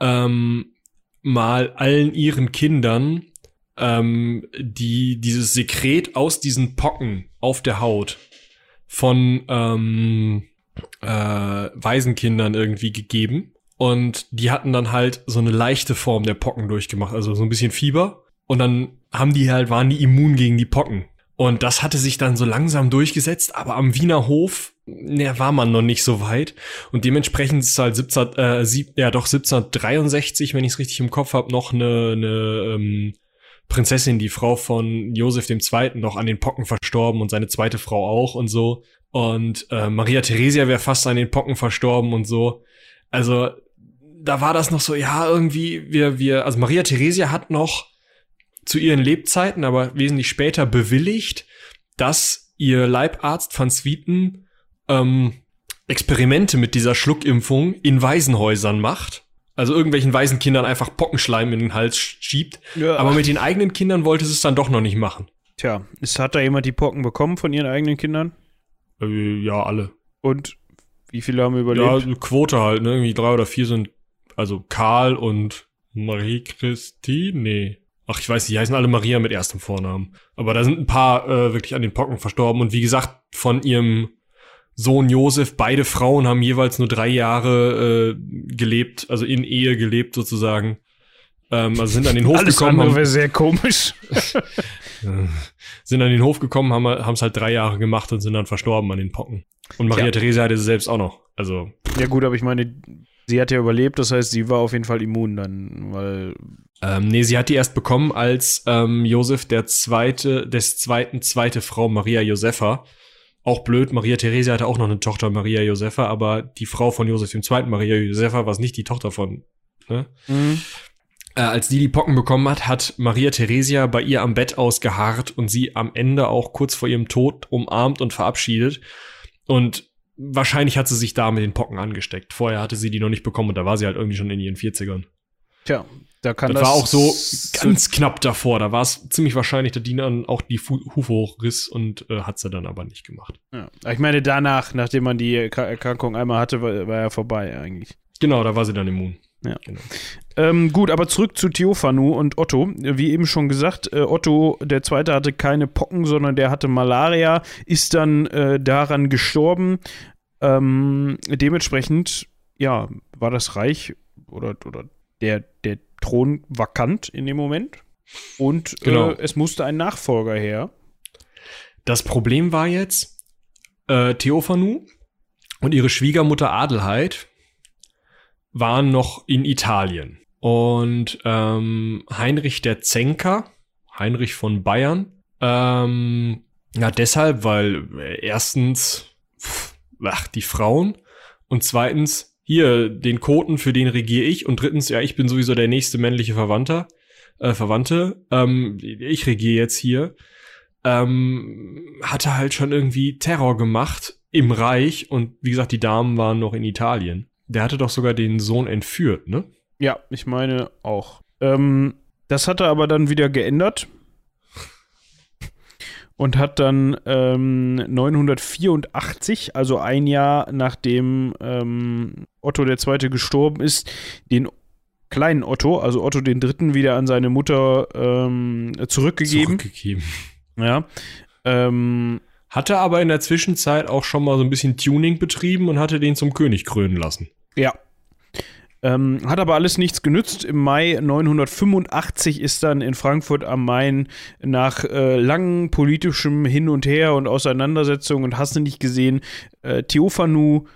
ähm, mal allen ihren Kindern ähm, die dieses Sekret aus diesen Pocken auf der Haut von ähm, äh, Waisenkindern irgendwie gegeben. Und die hatten dann halt so eine leichte Form der Pocken durchgemacht, also so ein bisschen Fieber. Und dann haben die halt, waren die immun gegen die Pocken. Und das hatte sich dann so langsam durchgesetzt, aber am Wiener Hof, ne, war man noch nicht so weit. Und dementsprechend ist halt 17, äh, sieb, ja doch 1763, wenn ich es richtig im Kopf habe, noch eine, eine ähm, Prinzessin, die Frau von Josef II. noch an den Pocken verstorben und seine zweite Frau auch und so. Und äh, Maria Theresia wäre fast an den Pocken verstorben und so. Also da war das noch so, ja, irgendwie, wir, wir, also Maria Theresia hat noch zu ihren Lebzeiten, aber wesentlich später bewilligt, dass ihr Leibarzt van Swieten ähm, Experimente mit dieser Schluckimpfung in Waisenhäusern macht also irgendwelchen weißen Kindern einfach Pockenschleim in den Hals schiebt. Ja. Aber mit den eigenen Kindern wollte sie es dann doch noch nicht machen. Tja, ist, hat da jemand die Pocken bekommen von ihren eigenen Kindern? Äh, ja, alle. Und wie viele haben überlebt? Ja, Quote halt, ne? Irgendwie drei oder vier sind, also Karl und Marie-Christine? Nee. Ach, ich weiß nicht, die heißen alle Maria mit erstem Vornamen. Aber da sind ein paar äh, wirklich an den Pocken verstorben. Und wie gesagt, von ihrem Sohn Josef, beide Frauen haben jeweils nur drei Jahre äh, gelebt, also in Ehe gelebt sozusagen. Ähm, also sind an den Hof Alles gekommen. Alles wäre sehr komisch. sind an den Hof gekommen, haben es halt drei Jahre gemacht und sind dann verstorben an den Pocken. Und Maria ja. Theresa hatte sie selbst auch noch. Also. Ja gut, aber ich meine, sie hat ja überlebt, das heißt, sie war auf jeden Fall immun dann, weil. Ähm, nee, sie hat die erst bekommen, als ähm, Josef der zweite, des zweiten, zweite Frau Maria Josepha auch blöd, Maria Theresia hatte auch noch eine Tochter, Maria Josefa, aber die Frau von Josef II., Maria Josefa, war nicht die Tochter von. Ne? Mhm. Äh, als die die Pocken bekommen hat, hat Maria Theresia bei ihr am Bett ausgeharrt und sie am Ende auch kurz vor ihrem Tod umarmt und verabschiedet. Und wahrscheinlich hat sie sich da mit den Pocken angesteckt. Vorher hatte sie die noch nicht bekommen und da war sie halt irgendwie schon in ihren 40ern. Tja, Da kann das, das war auch so ganz knapp davor. Da war es ziemlich wahrscheinlich, dass die dann auch die Hufe hochriss und äh, hat sie dann aber nicht gemacht. Ja. Ich meine, danach, nachdem man die Erkra- Erkrankung einmal hatte, war, war ja vorbei eigentlich. Genau, da war sie dann immun. Ja. Genau. Ähm, gut, aber zurück zu Theophanu und Otto. Wie eben schon gesagt, äh, Otto, der Zweite, hatte keine Pocken, sondern der hatte Malaria, ist dann äh, daran gestorben. Ähm, dementsprechend, ja, war das Reich oder, oder der, der Thron vakant in dem Moment. Und Genau. äh, es musste ein Nachfolger her. Das Problem war jetzt, äh, Theophanu und ihre Schwiegermutter Adelheid waren noch in Italien. Und ähm, Heinrich der Zenker, Heinrich von Bayern, ähm, ja, deshalb, weil äh, erstens, pff, ach, die Frauen und zweitens, hier, den Koten, für den regiere ich und drittens, ja, ich bin sowieso der nächste männliche Verwandter, äh, Verwandte, ähm, ich regiere jetzt hier ähm, hatte halt schon irgendwie Terror gemacht im Reich und wie gesagt, die Damen waren noch in Italien. Der hatte doch sogar den Sohn entführt, ne? Ja, ich meine auch. Ähm, das hat er aber dann wieder geändert und hat dann ähm, 984, also ein Jahr nachdem ähm, Otto II. gestorben ist, den kleinen Otto, also Otto den Dritten, wieder an seine Mutter ähm, zurückgegeben. Zurückgegeben. Ja. Ähm, Hatte aber in der Zwischenzeit auch schon mal so ein bisschen Tuning betrieben und hatte den zum König krönen lassen. Ja. Ähm, hat aber alles nichts genützt. Im Mai 985 ist dann in Frankfurt am Main nach äh, langem politischem Hin und Her und Auseinandersetzungen und hast du nicht gesehen, äh, Theophanu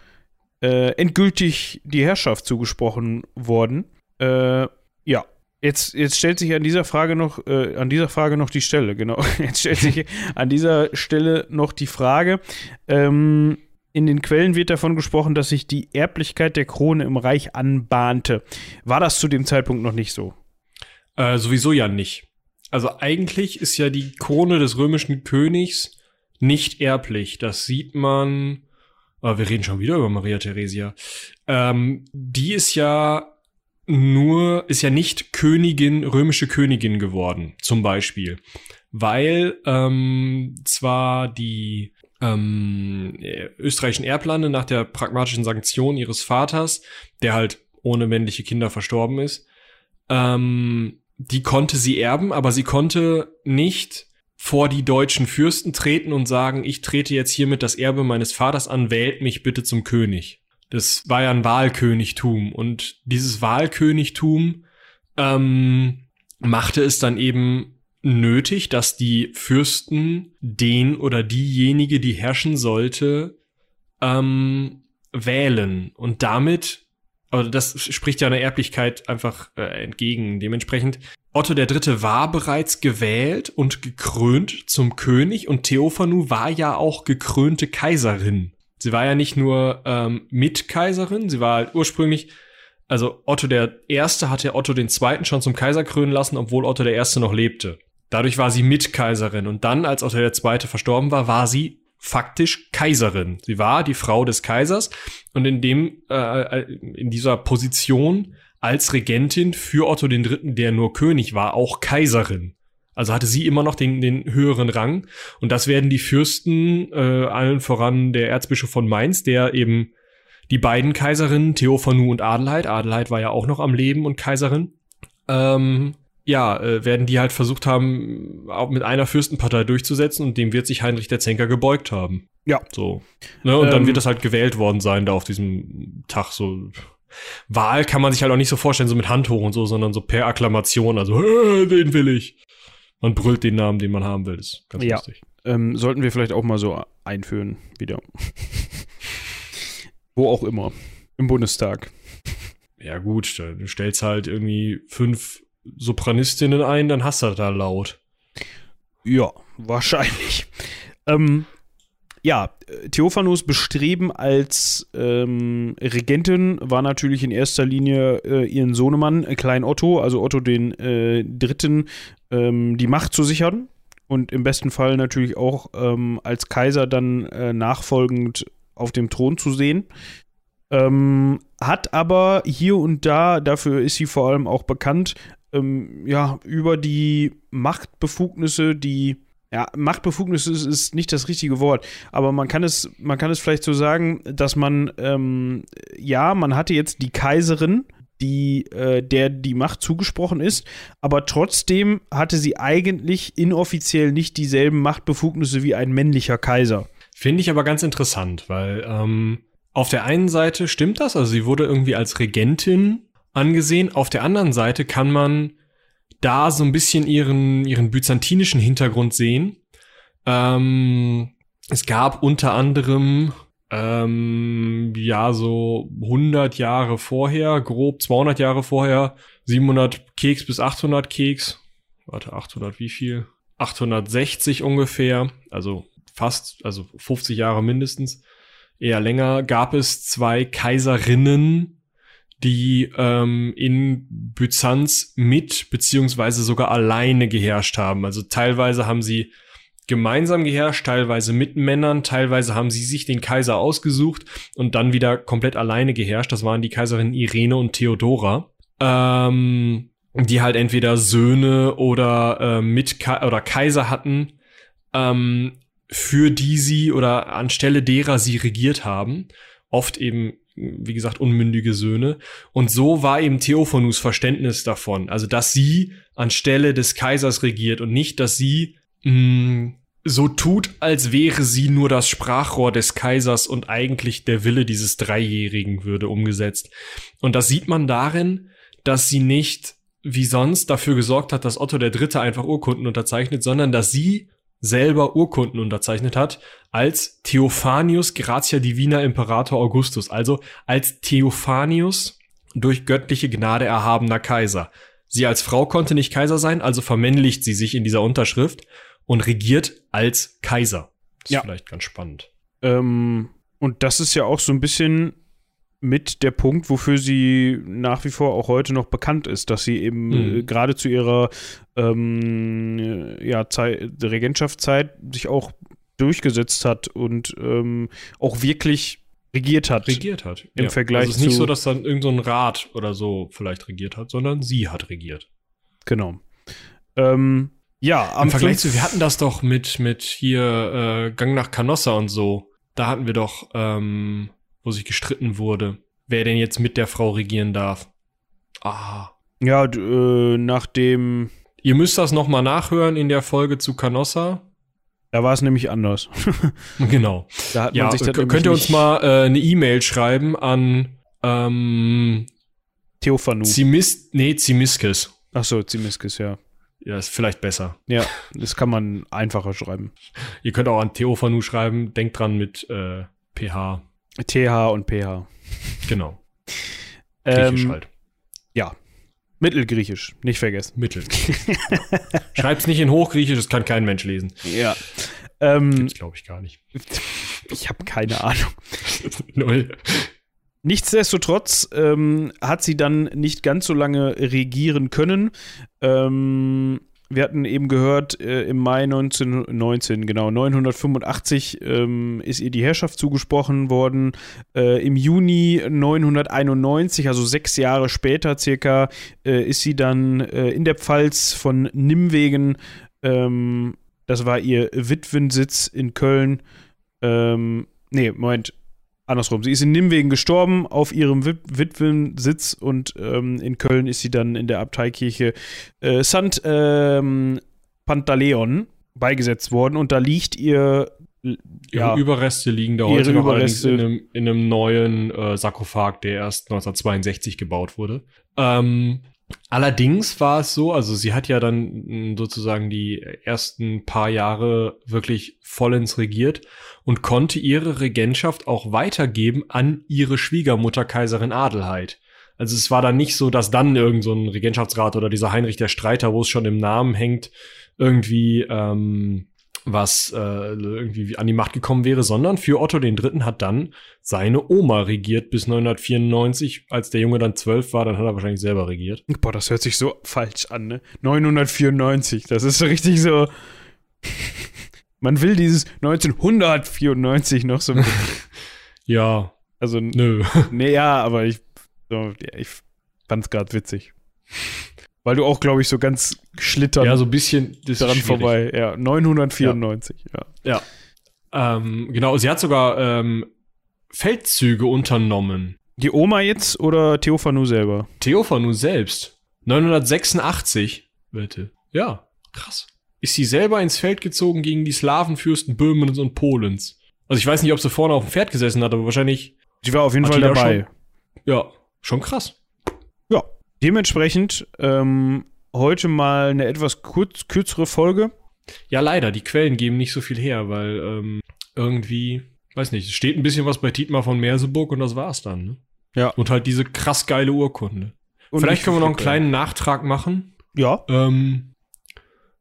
äh, endgültig die Herrschaft zugesprochen worden. Äh, ja. Jetzt, jetzt stellt sich an dieser Frage noch, äh, an dieser Frage noch die Stelle, genau. Jetzt stellt sich an dieser Stelle noch die Frage, ähm, in den Quellen wird davon gesprochen, dass sich die Erblichkeit der Krone im Reich anbahnte. War das zu dem Zeitpunkt noch nicht so? Äh, sowieso ja nicht. Also eigentlich ist ja die Krone des römischen Königs nicht erblich. Das sieht man. Ah, wir reden schon wieder über Maria Theresia. Ähm, die ist ja nur, ist ja nicht Königin, römische Königin geworden, zum Beispiel. Weil ähm, zwar die ähm, österreichischen Erblande nach der pragmatischen Sanktion ihres Vaters, der halt ohne männliche Kinder verstorben ist, ähm, die konnte sie erben, aber sie konnte nicht vor die deutschen Fürsten treten und sagen, ich trete jetzt hiermit das Erbe meines Vaters an, wählt mich bitte zum König. Das war ja ein Wahlkönigtum und dieses Wahlkönigtum ähm, machte es dann eben nötig, dass die Fürsten den oder diejenige, die herrschen sollte, ähm, wählen und damit, also das spricht ja einer Erblichkeit einfach äh, entgegen. Dementsprechend Otto der Dritte war bereits gewählt und gekrönt zum König und Theophanu war ja auch gekrönte Kaiserin. Sie war ja nicht nur ähm, Mitkaiserin, sie war halt ursprünglich, also Otto der Erste hatte Otto den Zweiten schon zum Kaiser krönen lassen, obwohl Otto der Erste noch lebte. Dadurch war sie Mitkaiserin und dann, als Otto Zweite verstorben war, war sie faktisch Kaiserin. Sie war die Frau des Kaisers und in dem äh, in dieser Position als Regentin für Otto Dritten, der nur König war, auch Kaiserin. Also hatte sie immer noch den, den höheren Rang. Und das werden die Fürsten, äh, allen voran der Erzbischof von Mainz, der eben die beiden Kaiserinnen, Theophanu und Adelheid, Adelheid war ja auch noch am Leben und Kaiserin, ähm, ja, äh, werden die halt versucht haben, auch mit einer Fürstenpartei durchzusetzen und dem wird sich Heinrich der Zenker gebeugt haben. Ja. So. Ne? Und dann Ähm. wird das halt gewählt worden sein, da auf diesem Tag so. Wahl kann man sich halt auch nicht so vorstellen, so mit Hand hoch und so, sondern so per Akklamation, also, "Äh, den will ich. Man brüllt den Namen, den man haben will. Das ist ganz Ja. lustig. Ähm, sollten wir vielleicht auch mal so einführen, wieder. Wo auch immer. Im Bundestag. Ja, gut, du stellst halt irgendwie fünf Sopranistinnen ein, dann hast du da laut. Ja, wahrscheinlich. ähm, ja, Theophanus Bestreben als ähm, Regentin war natürlich in erster Linie äh, ihren Sohnemann, äh, Klein Otto, also Otto den äh, Dritten, ähm, die Macht zu sichern und im besten Fall natürlich auch ähm, als Kaiser dann äh, nachfolgend auf dem Thron zu sehen. Ähm, hat aber hier und da, dafür ist sie vor allem auch bekannt, ähm, ja, über die Machtbefugnisse, die ja, Machtbefugnisse ist, ist, nicht das richtige Wort, aber man kann es, man kann es vielleicht so sagen, dass man, ähm, ja, man hatte jetzt die Kaiserin, die, äh, der die Macht zugesprochen ist, aber trotzdem hatte sie eigentlich inoffiziell nicht dieselben Machtbefugnisse wie ein männlicher Kaiser. Finde ich aber ganz interessant, weil ähm, auf der einen Seite stimmt das, also sie wurde irgendwie als Regentin angesehen, auf der anderen Seite kann man da so ein bisschen ihren, ihren byzantinischen Hintergrund sehen. Ähm, es gab unter anderem ähm, ja, so 100 Jahre vorher, grob 200 Jahre vorher, 700 Keks bis 800 Keks. Warte, 800 wie viel? 860 ungefähr, also fast, also 50 Jahre mindestens, eher länger, gab es zwei Kaiserinnen, die ähm, in Byzanz mit beziehungsweise sogar alleine geherrscht haben. Also teilweise haben sie gemeinsam geherrscht, teilweise mit Männern, teilweise haben sie sich den Kaiser ausgesucht und dann wieder komplett alleine geherrscht. Das waren die Kaiserinnen Irene und Theodora. Ähm, die halt entweder Söhne oder äh, mit Ka oder Kaiser hatten, ähm, für die sie oder anstelle derer sie regiert haben. Oft eben, wie gesagt, unmündige Söhne. Und so war eben Theophanus Verständnis davon. Also, dass sie anstelle des Kaisers regiert und nicht, dass sie mh, mm, so tut, als wäre sie nur das Sprachrohr des Kaisers und eigentlich der Wille dieses Dreijährigen würde umgesetzt. Und das sieht man darin, dass sie nicht wie sonst dafür gesorgt hat, dass Otto der Dritte einfach Urkunden unterzeichnet, sondern dass sie selber Urkunden unterzeichnet hat als Theophanius Gratia Divina Imperator Augustus, also als Theophanius durch göttliche Gnade erhabener Kaiser. Sie als Frau konnte nicht Kaiser sein, also vermännlicht sie sich in dieser Unterschrift und regiert als Kaiser. Das ist ja. vielleicht ganz spannend. Ähm, und das ist ja auch so ein bisschen mit der Punkt, wofür sie nach wie vor auch heute noch bekannt ist, dass sie eben mhm. äh, gerade zu ihrer ähm, ja, Zeit, Regentschaftszeit sich auch durchgesetzt hat und ähm, auch wirklich regiert hat. Regiert hat. Im ja. Vergleich also es ist nicht so, dass dann irgendein so Rat oder so vielleicht regiert hat, sondern sie hat regiert. Genau. Ähm, ja, am Im Vergleich zu, wir hatten das doch mit, mit hier äh, Gang nach Canossa und so. Da hatten wir doch, ähm, wo sich gestritten wurde, wer denn jetzt mit der Frau regieren darf. Ah. Ja, äh, nach dem. Ihr müsst das nochmal nachhören in der Folge zu Canossa. Da war es nämlich anders. genau. Da hat man ja, sich könnt ihr uns mal äh, eine E-Mail schreiben an ähm, Theophanu. Zimis nee, Zimiskes. Ach so, Zimiskes, ja. Ja, ist vielleicht besser. Ja, das kann man einfacher schreiben. Ihr könnt auch an Theophanu schreiben. Denkt dran mit äh, PH. TH und PH. Genau. Griechisch ähm, halt. Ja. Mittelgriechisch, nicht vergessen. Mittel. Schreibt's nicht in Hochgriechisch, das kann kein Mensch lesen. Ja. Ähm, Gibt's, glaube ich, gar nicht. Ich habe keine Ahnung. Null. Nichtsdestotrotz ähm, hat sie dann nicht ganz so lange regieren können. Ähm, wir hatten eben gehört, äh, im Mai 1919, genau, 985 ähm, ist ihr die Herrschaft zugesprochen worden. Äh, Im Juni 991, also sechs Jahre später circa, äh, ist sie dann äh, in der Pfalz von Nimwegen, ähm, das war ihr Witwensitz in Köln. Ähm, nee, Moment, andersrum. Sie ist in Nimwegen gestorben auf ihrem Wit Witwensitz und ähm, in Köln ist sie dann in der Abteikirche äh, St. Ähm, Pantaleon beigesetzt worden und da liegt ihr ja, ihre Überreste liegen da heute noch in einem, in einem neuen äh, Sarkophag, der erst 1962 gebaut wurde. Ähm, Allerdings war es so, also sie hat ja dann mm, sozusagen die ersten paar Jahre wirklich vollends regiert und konnte ihre Regentschaft auch weitergeben an ihre Schwiegermutter Kaiserin Adelheid. Also es war dann nicht so, dass dann irgend so ein Regentschaftsrat oder dieser Heinrich der Streiter, wo es schon im Namen hängt, irgendwie ähm, was äh, irgendwie an die Macht gekommen wäre, sondern für Otto den Dritten hat dann seine Oma regiert bis 994. Als der Junge dann zwölf war, dann hat er wahrscheinlich selber regiert. Boah, das hört sich so falsch an, ne? 994, das ist so richtig so. Man will dieses 1994 noch so. ja. Also, nö. Nee, ja, aber ich, so, ich fand's gerade witzig. Weil du auch, glaube ich, so ganz schlittern Ja, so ein bisschen daran vorbei. Ja, 994, ja. Ja. Ähm, genau, sie hat sogar ähm, Feldzüge unternommen. Die Oma jetzt oder Theophanu selber? Theophanu selbst. 986, bitte. Ja, krass. Ist sie selber ins Feld gezogen gegen die Slawenfürsten Böhmens und Polens. Also ich weiß nicht, ob sie vorne auf dem Pferd gesessen hat, aber wahrscheinlich, Sie war auf jeden Fall dabei. ja, schon krass. Ja, dementsprechend ähm, heute mal eine etwas kurz, kürzere Folge. Ja, leider, die Quellen geben nicht so viel her, weil ähm, irgendwie, weiß nicht, es steht ein bisschen was bei Tietmar von Merseburg und das war's dann. Ne? Ja. Und halt diese krass geile Urkunde. Und Vielleicht können wir noch einen kleinen Nachtrag machen. Ja, Ähm,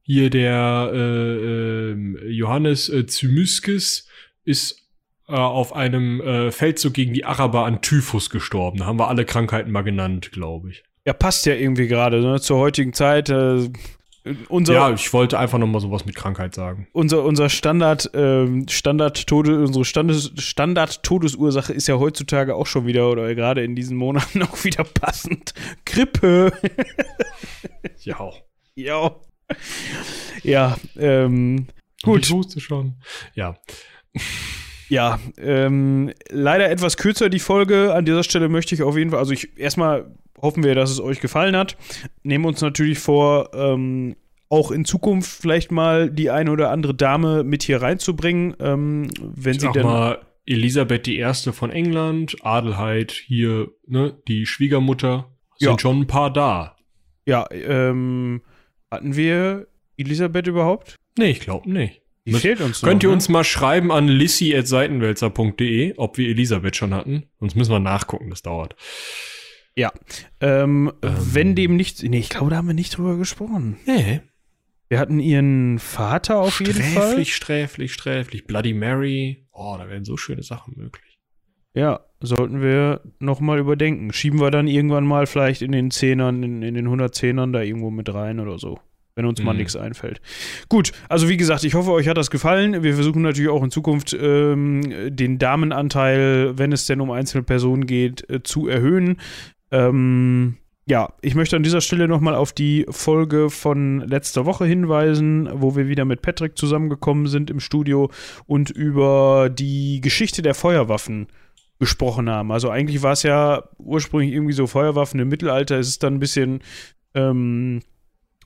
hier der äh, ähm, Johannes äh, Zymiskis ist äh, auf einem äh, Feldzug gegen die Araber an Typhus gestorben. Da haben wir alle Krankheiten mal genannt, glaube ich. Ja, passt ja irgendwie gerade ne, zur heutigen Zeit. Äh, unser, Ja, ich wollte einfach noch mal sowas mit Krankheit sagen. unser, unser Standard, ähm, Standard Tode, unsere Standes, Standard Todesursache ist ja heutzutage auch schon wieder oder gerade in diesen Monaten auch wieder passend. Grippe. Ja. ja. Ja, ähm, Gut. Ich wusste schon. Ja. Ja, ähm, leider etwas kürzer die Folge. An dieser Stelle möchte ich auf jeden Fall, also ich erstmal hoffen wir, dass es euch gefallen hat. Nehmen uns natürlich vor, ähm, auch in Zukunft vielleicht mal die eine oder andere Dame mit hier reinzubringen, ähm, wenn Ich sie denn. mal, Elisabeth I. von England, Adelheid hier, ne, die Schwiegermutter, sind Ja. schon ein paar da. Ja, ähm, hatten wir Elisabeth überhaupt? Nee, ich glaube nicht. Die Mit- fehlt uns Könnt noch, ihr ne? uns mal schreiben an lissi.seitenwälzer.de, ob wir Elisabeth schon hatten? Sonst müssen wir nachgucken, das dauert. Ähm, Ähm. wenn dem nicht. Nee, ich glaube, da haben wir nicht drüber gesprochen. Nee. Wir hatten ihren Vater auf jeden Fall. Sträflich, sträflich, sträflich. Bloody Mary. Oh, da werden so schöne Sachen möglich. Ja, sollten wir nochmal überdenken. Schieben wir dann irgendwann mal vielleicht in den Zehnern, in, in den 110ern da irgendwo mit rein oder so. Wenn uns mal Mhm. nichts einfällt. Gut, also wie gesagt, ich hoffe, euch hat das gefallen. Wir versuchen natürlich auch in Zukunft ähm, den Damenanteil, wenn es denn um einzelne Personen geht, äh, zu erhöhen. Ähm, ja, ich möchte an dieser Stelle nochmal auf die Folge von letzter Woche hinweisen, wo wir wieder mit Patrick zusammengekommen sind im Studio und über die Geschichte der Feuerwaffen gesprochen haben. Also eigentlich war es ja ursprünglich irgendwie so Feuerwaffen im Mittelalter. Es ist dann ein bisschen ähm,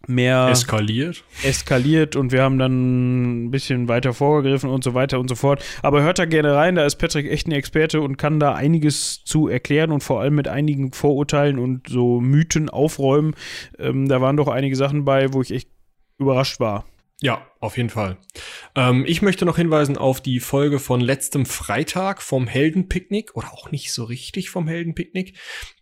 mehr Eskaliert. eskaliert und wir haben dann ein bisschen weiter vorgegriffen und so weiter und so fort. Aber hört da gerne rein, da ist Patrick echt ein Experte und kann da einiges zu erklären und vor allem mit einigen Vorurteilen und so Mythen aufräumen. Ähm, da waren doch einige Sachen bei, wo ich echt überrascht war. Ja, auf jeden Fall. Ähm, ich möchte noch hinweisen auf die Folge von letztem Freitag vom Heldenpicknick oder auch nicht so richtig vom Heldenpicknick,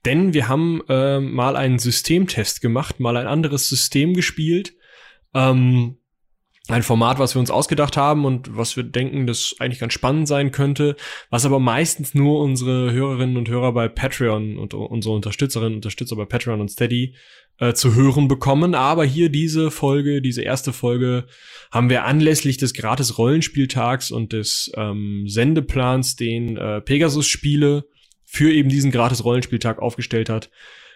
denn wir haben ähm, mal einen Systemtest gemacht, mal ein anderes System gespielt. Ähm, ein Format, was wir uns ausgedacht haben und was wir denken, das eigentlich ganz spannend sein könnte, was aber meistens nur unsere Hörerinnen und Hörer bei Patreon und unsere Unterstützerinnen und Unterstützer bei Patreon und Steady äh, zu hören bekommen. Aber hier diese Folge, diese erste Folge, haben wir anlässlich des gratis Rollenspieltags und des ähm, Sendeplans, den äh, Pegasus Spiele für eben diesen gratis Rollenspieltag aufgestellt hat,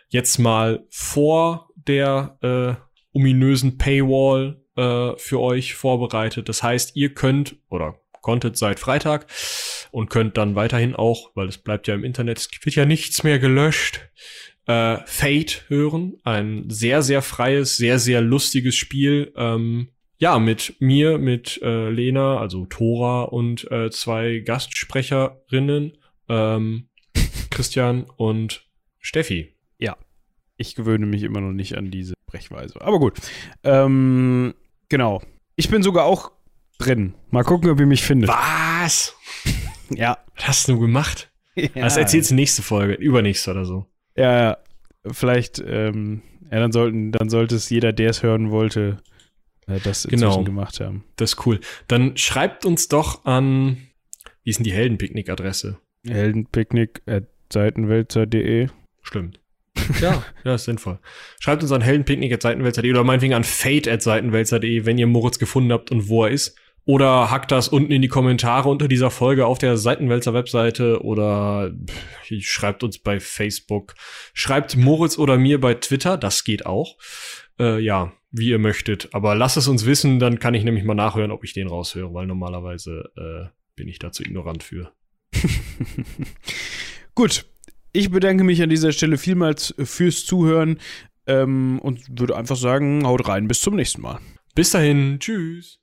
jetzt mal vor der äh, ominösen Paywall äh, für euch vorbereitet. Das heißt, ihr könnt oder konntet seit Freitag und könnt dann weiterhin auch, weil es bleibt ja im Internet, es wird ja nichts mehr gelöscht, äh, Fate hören. Ein sehr, sehr freies, sehr, sehr lustiges Spiel. Ähm, ja, mit mir, mit äh, Lena, also Tora und äh, zwei Gastsprecherinnen, ähm, Christian und Steffi. Ich gewöhne mich immer noch nicht an diese Brechweise. Aber gut. Ähm, genau. Ich bin sogar auch drin. Mal gucken, ob ihr mich findet. Was? Ja. Was hast du gemacht? ja. Das erzählst du nächste Folge, übernächste oder so. Ja, ja. Vielleicht, ähm, ja, dann sollten, dann sollte es jeder, der es hören wollte, äh, das inzwischen Genau. gemacht haben. Das ist cool. Dann schreibt uns doch an, wie ist denn die Heldenpicknick-Adresse? Heldenpicknick at seitenwälzer.de. Stimmt. Ja, ja, ist sinnvoll. Schreibt uns an heldenpicknick.seitenwälzer.de oder meinetwegen an fate.seitenwälzer.de, wenn ihr Moritz gefunden habt und wo er ist. Oder hackt das unten in die Kommentare unter dieser Folge auf der Seitenwälzer-Webseite oder schreibt uns bei Facebook. Schreibt Moritz oder mir bei Twitter, das geht auch. Äh, ja, wie ihr möchtet. Aber lasst es uns wissen, dann kann ich nämlich mal nachhören, ob ich den raushöre, weil normalerweise äh, bin ich dazu ignorant für. Gut, ich bedanke mich an dieser Stelle vielmals fürs Zuhören ähm, und würde einfach sagen, haut rein, bis zum nächsten Mal. Bis dahin, tschüss.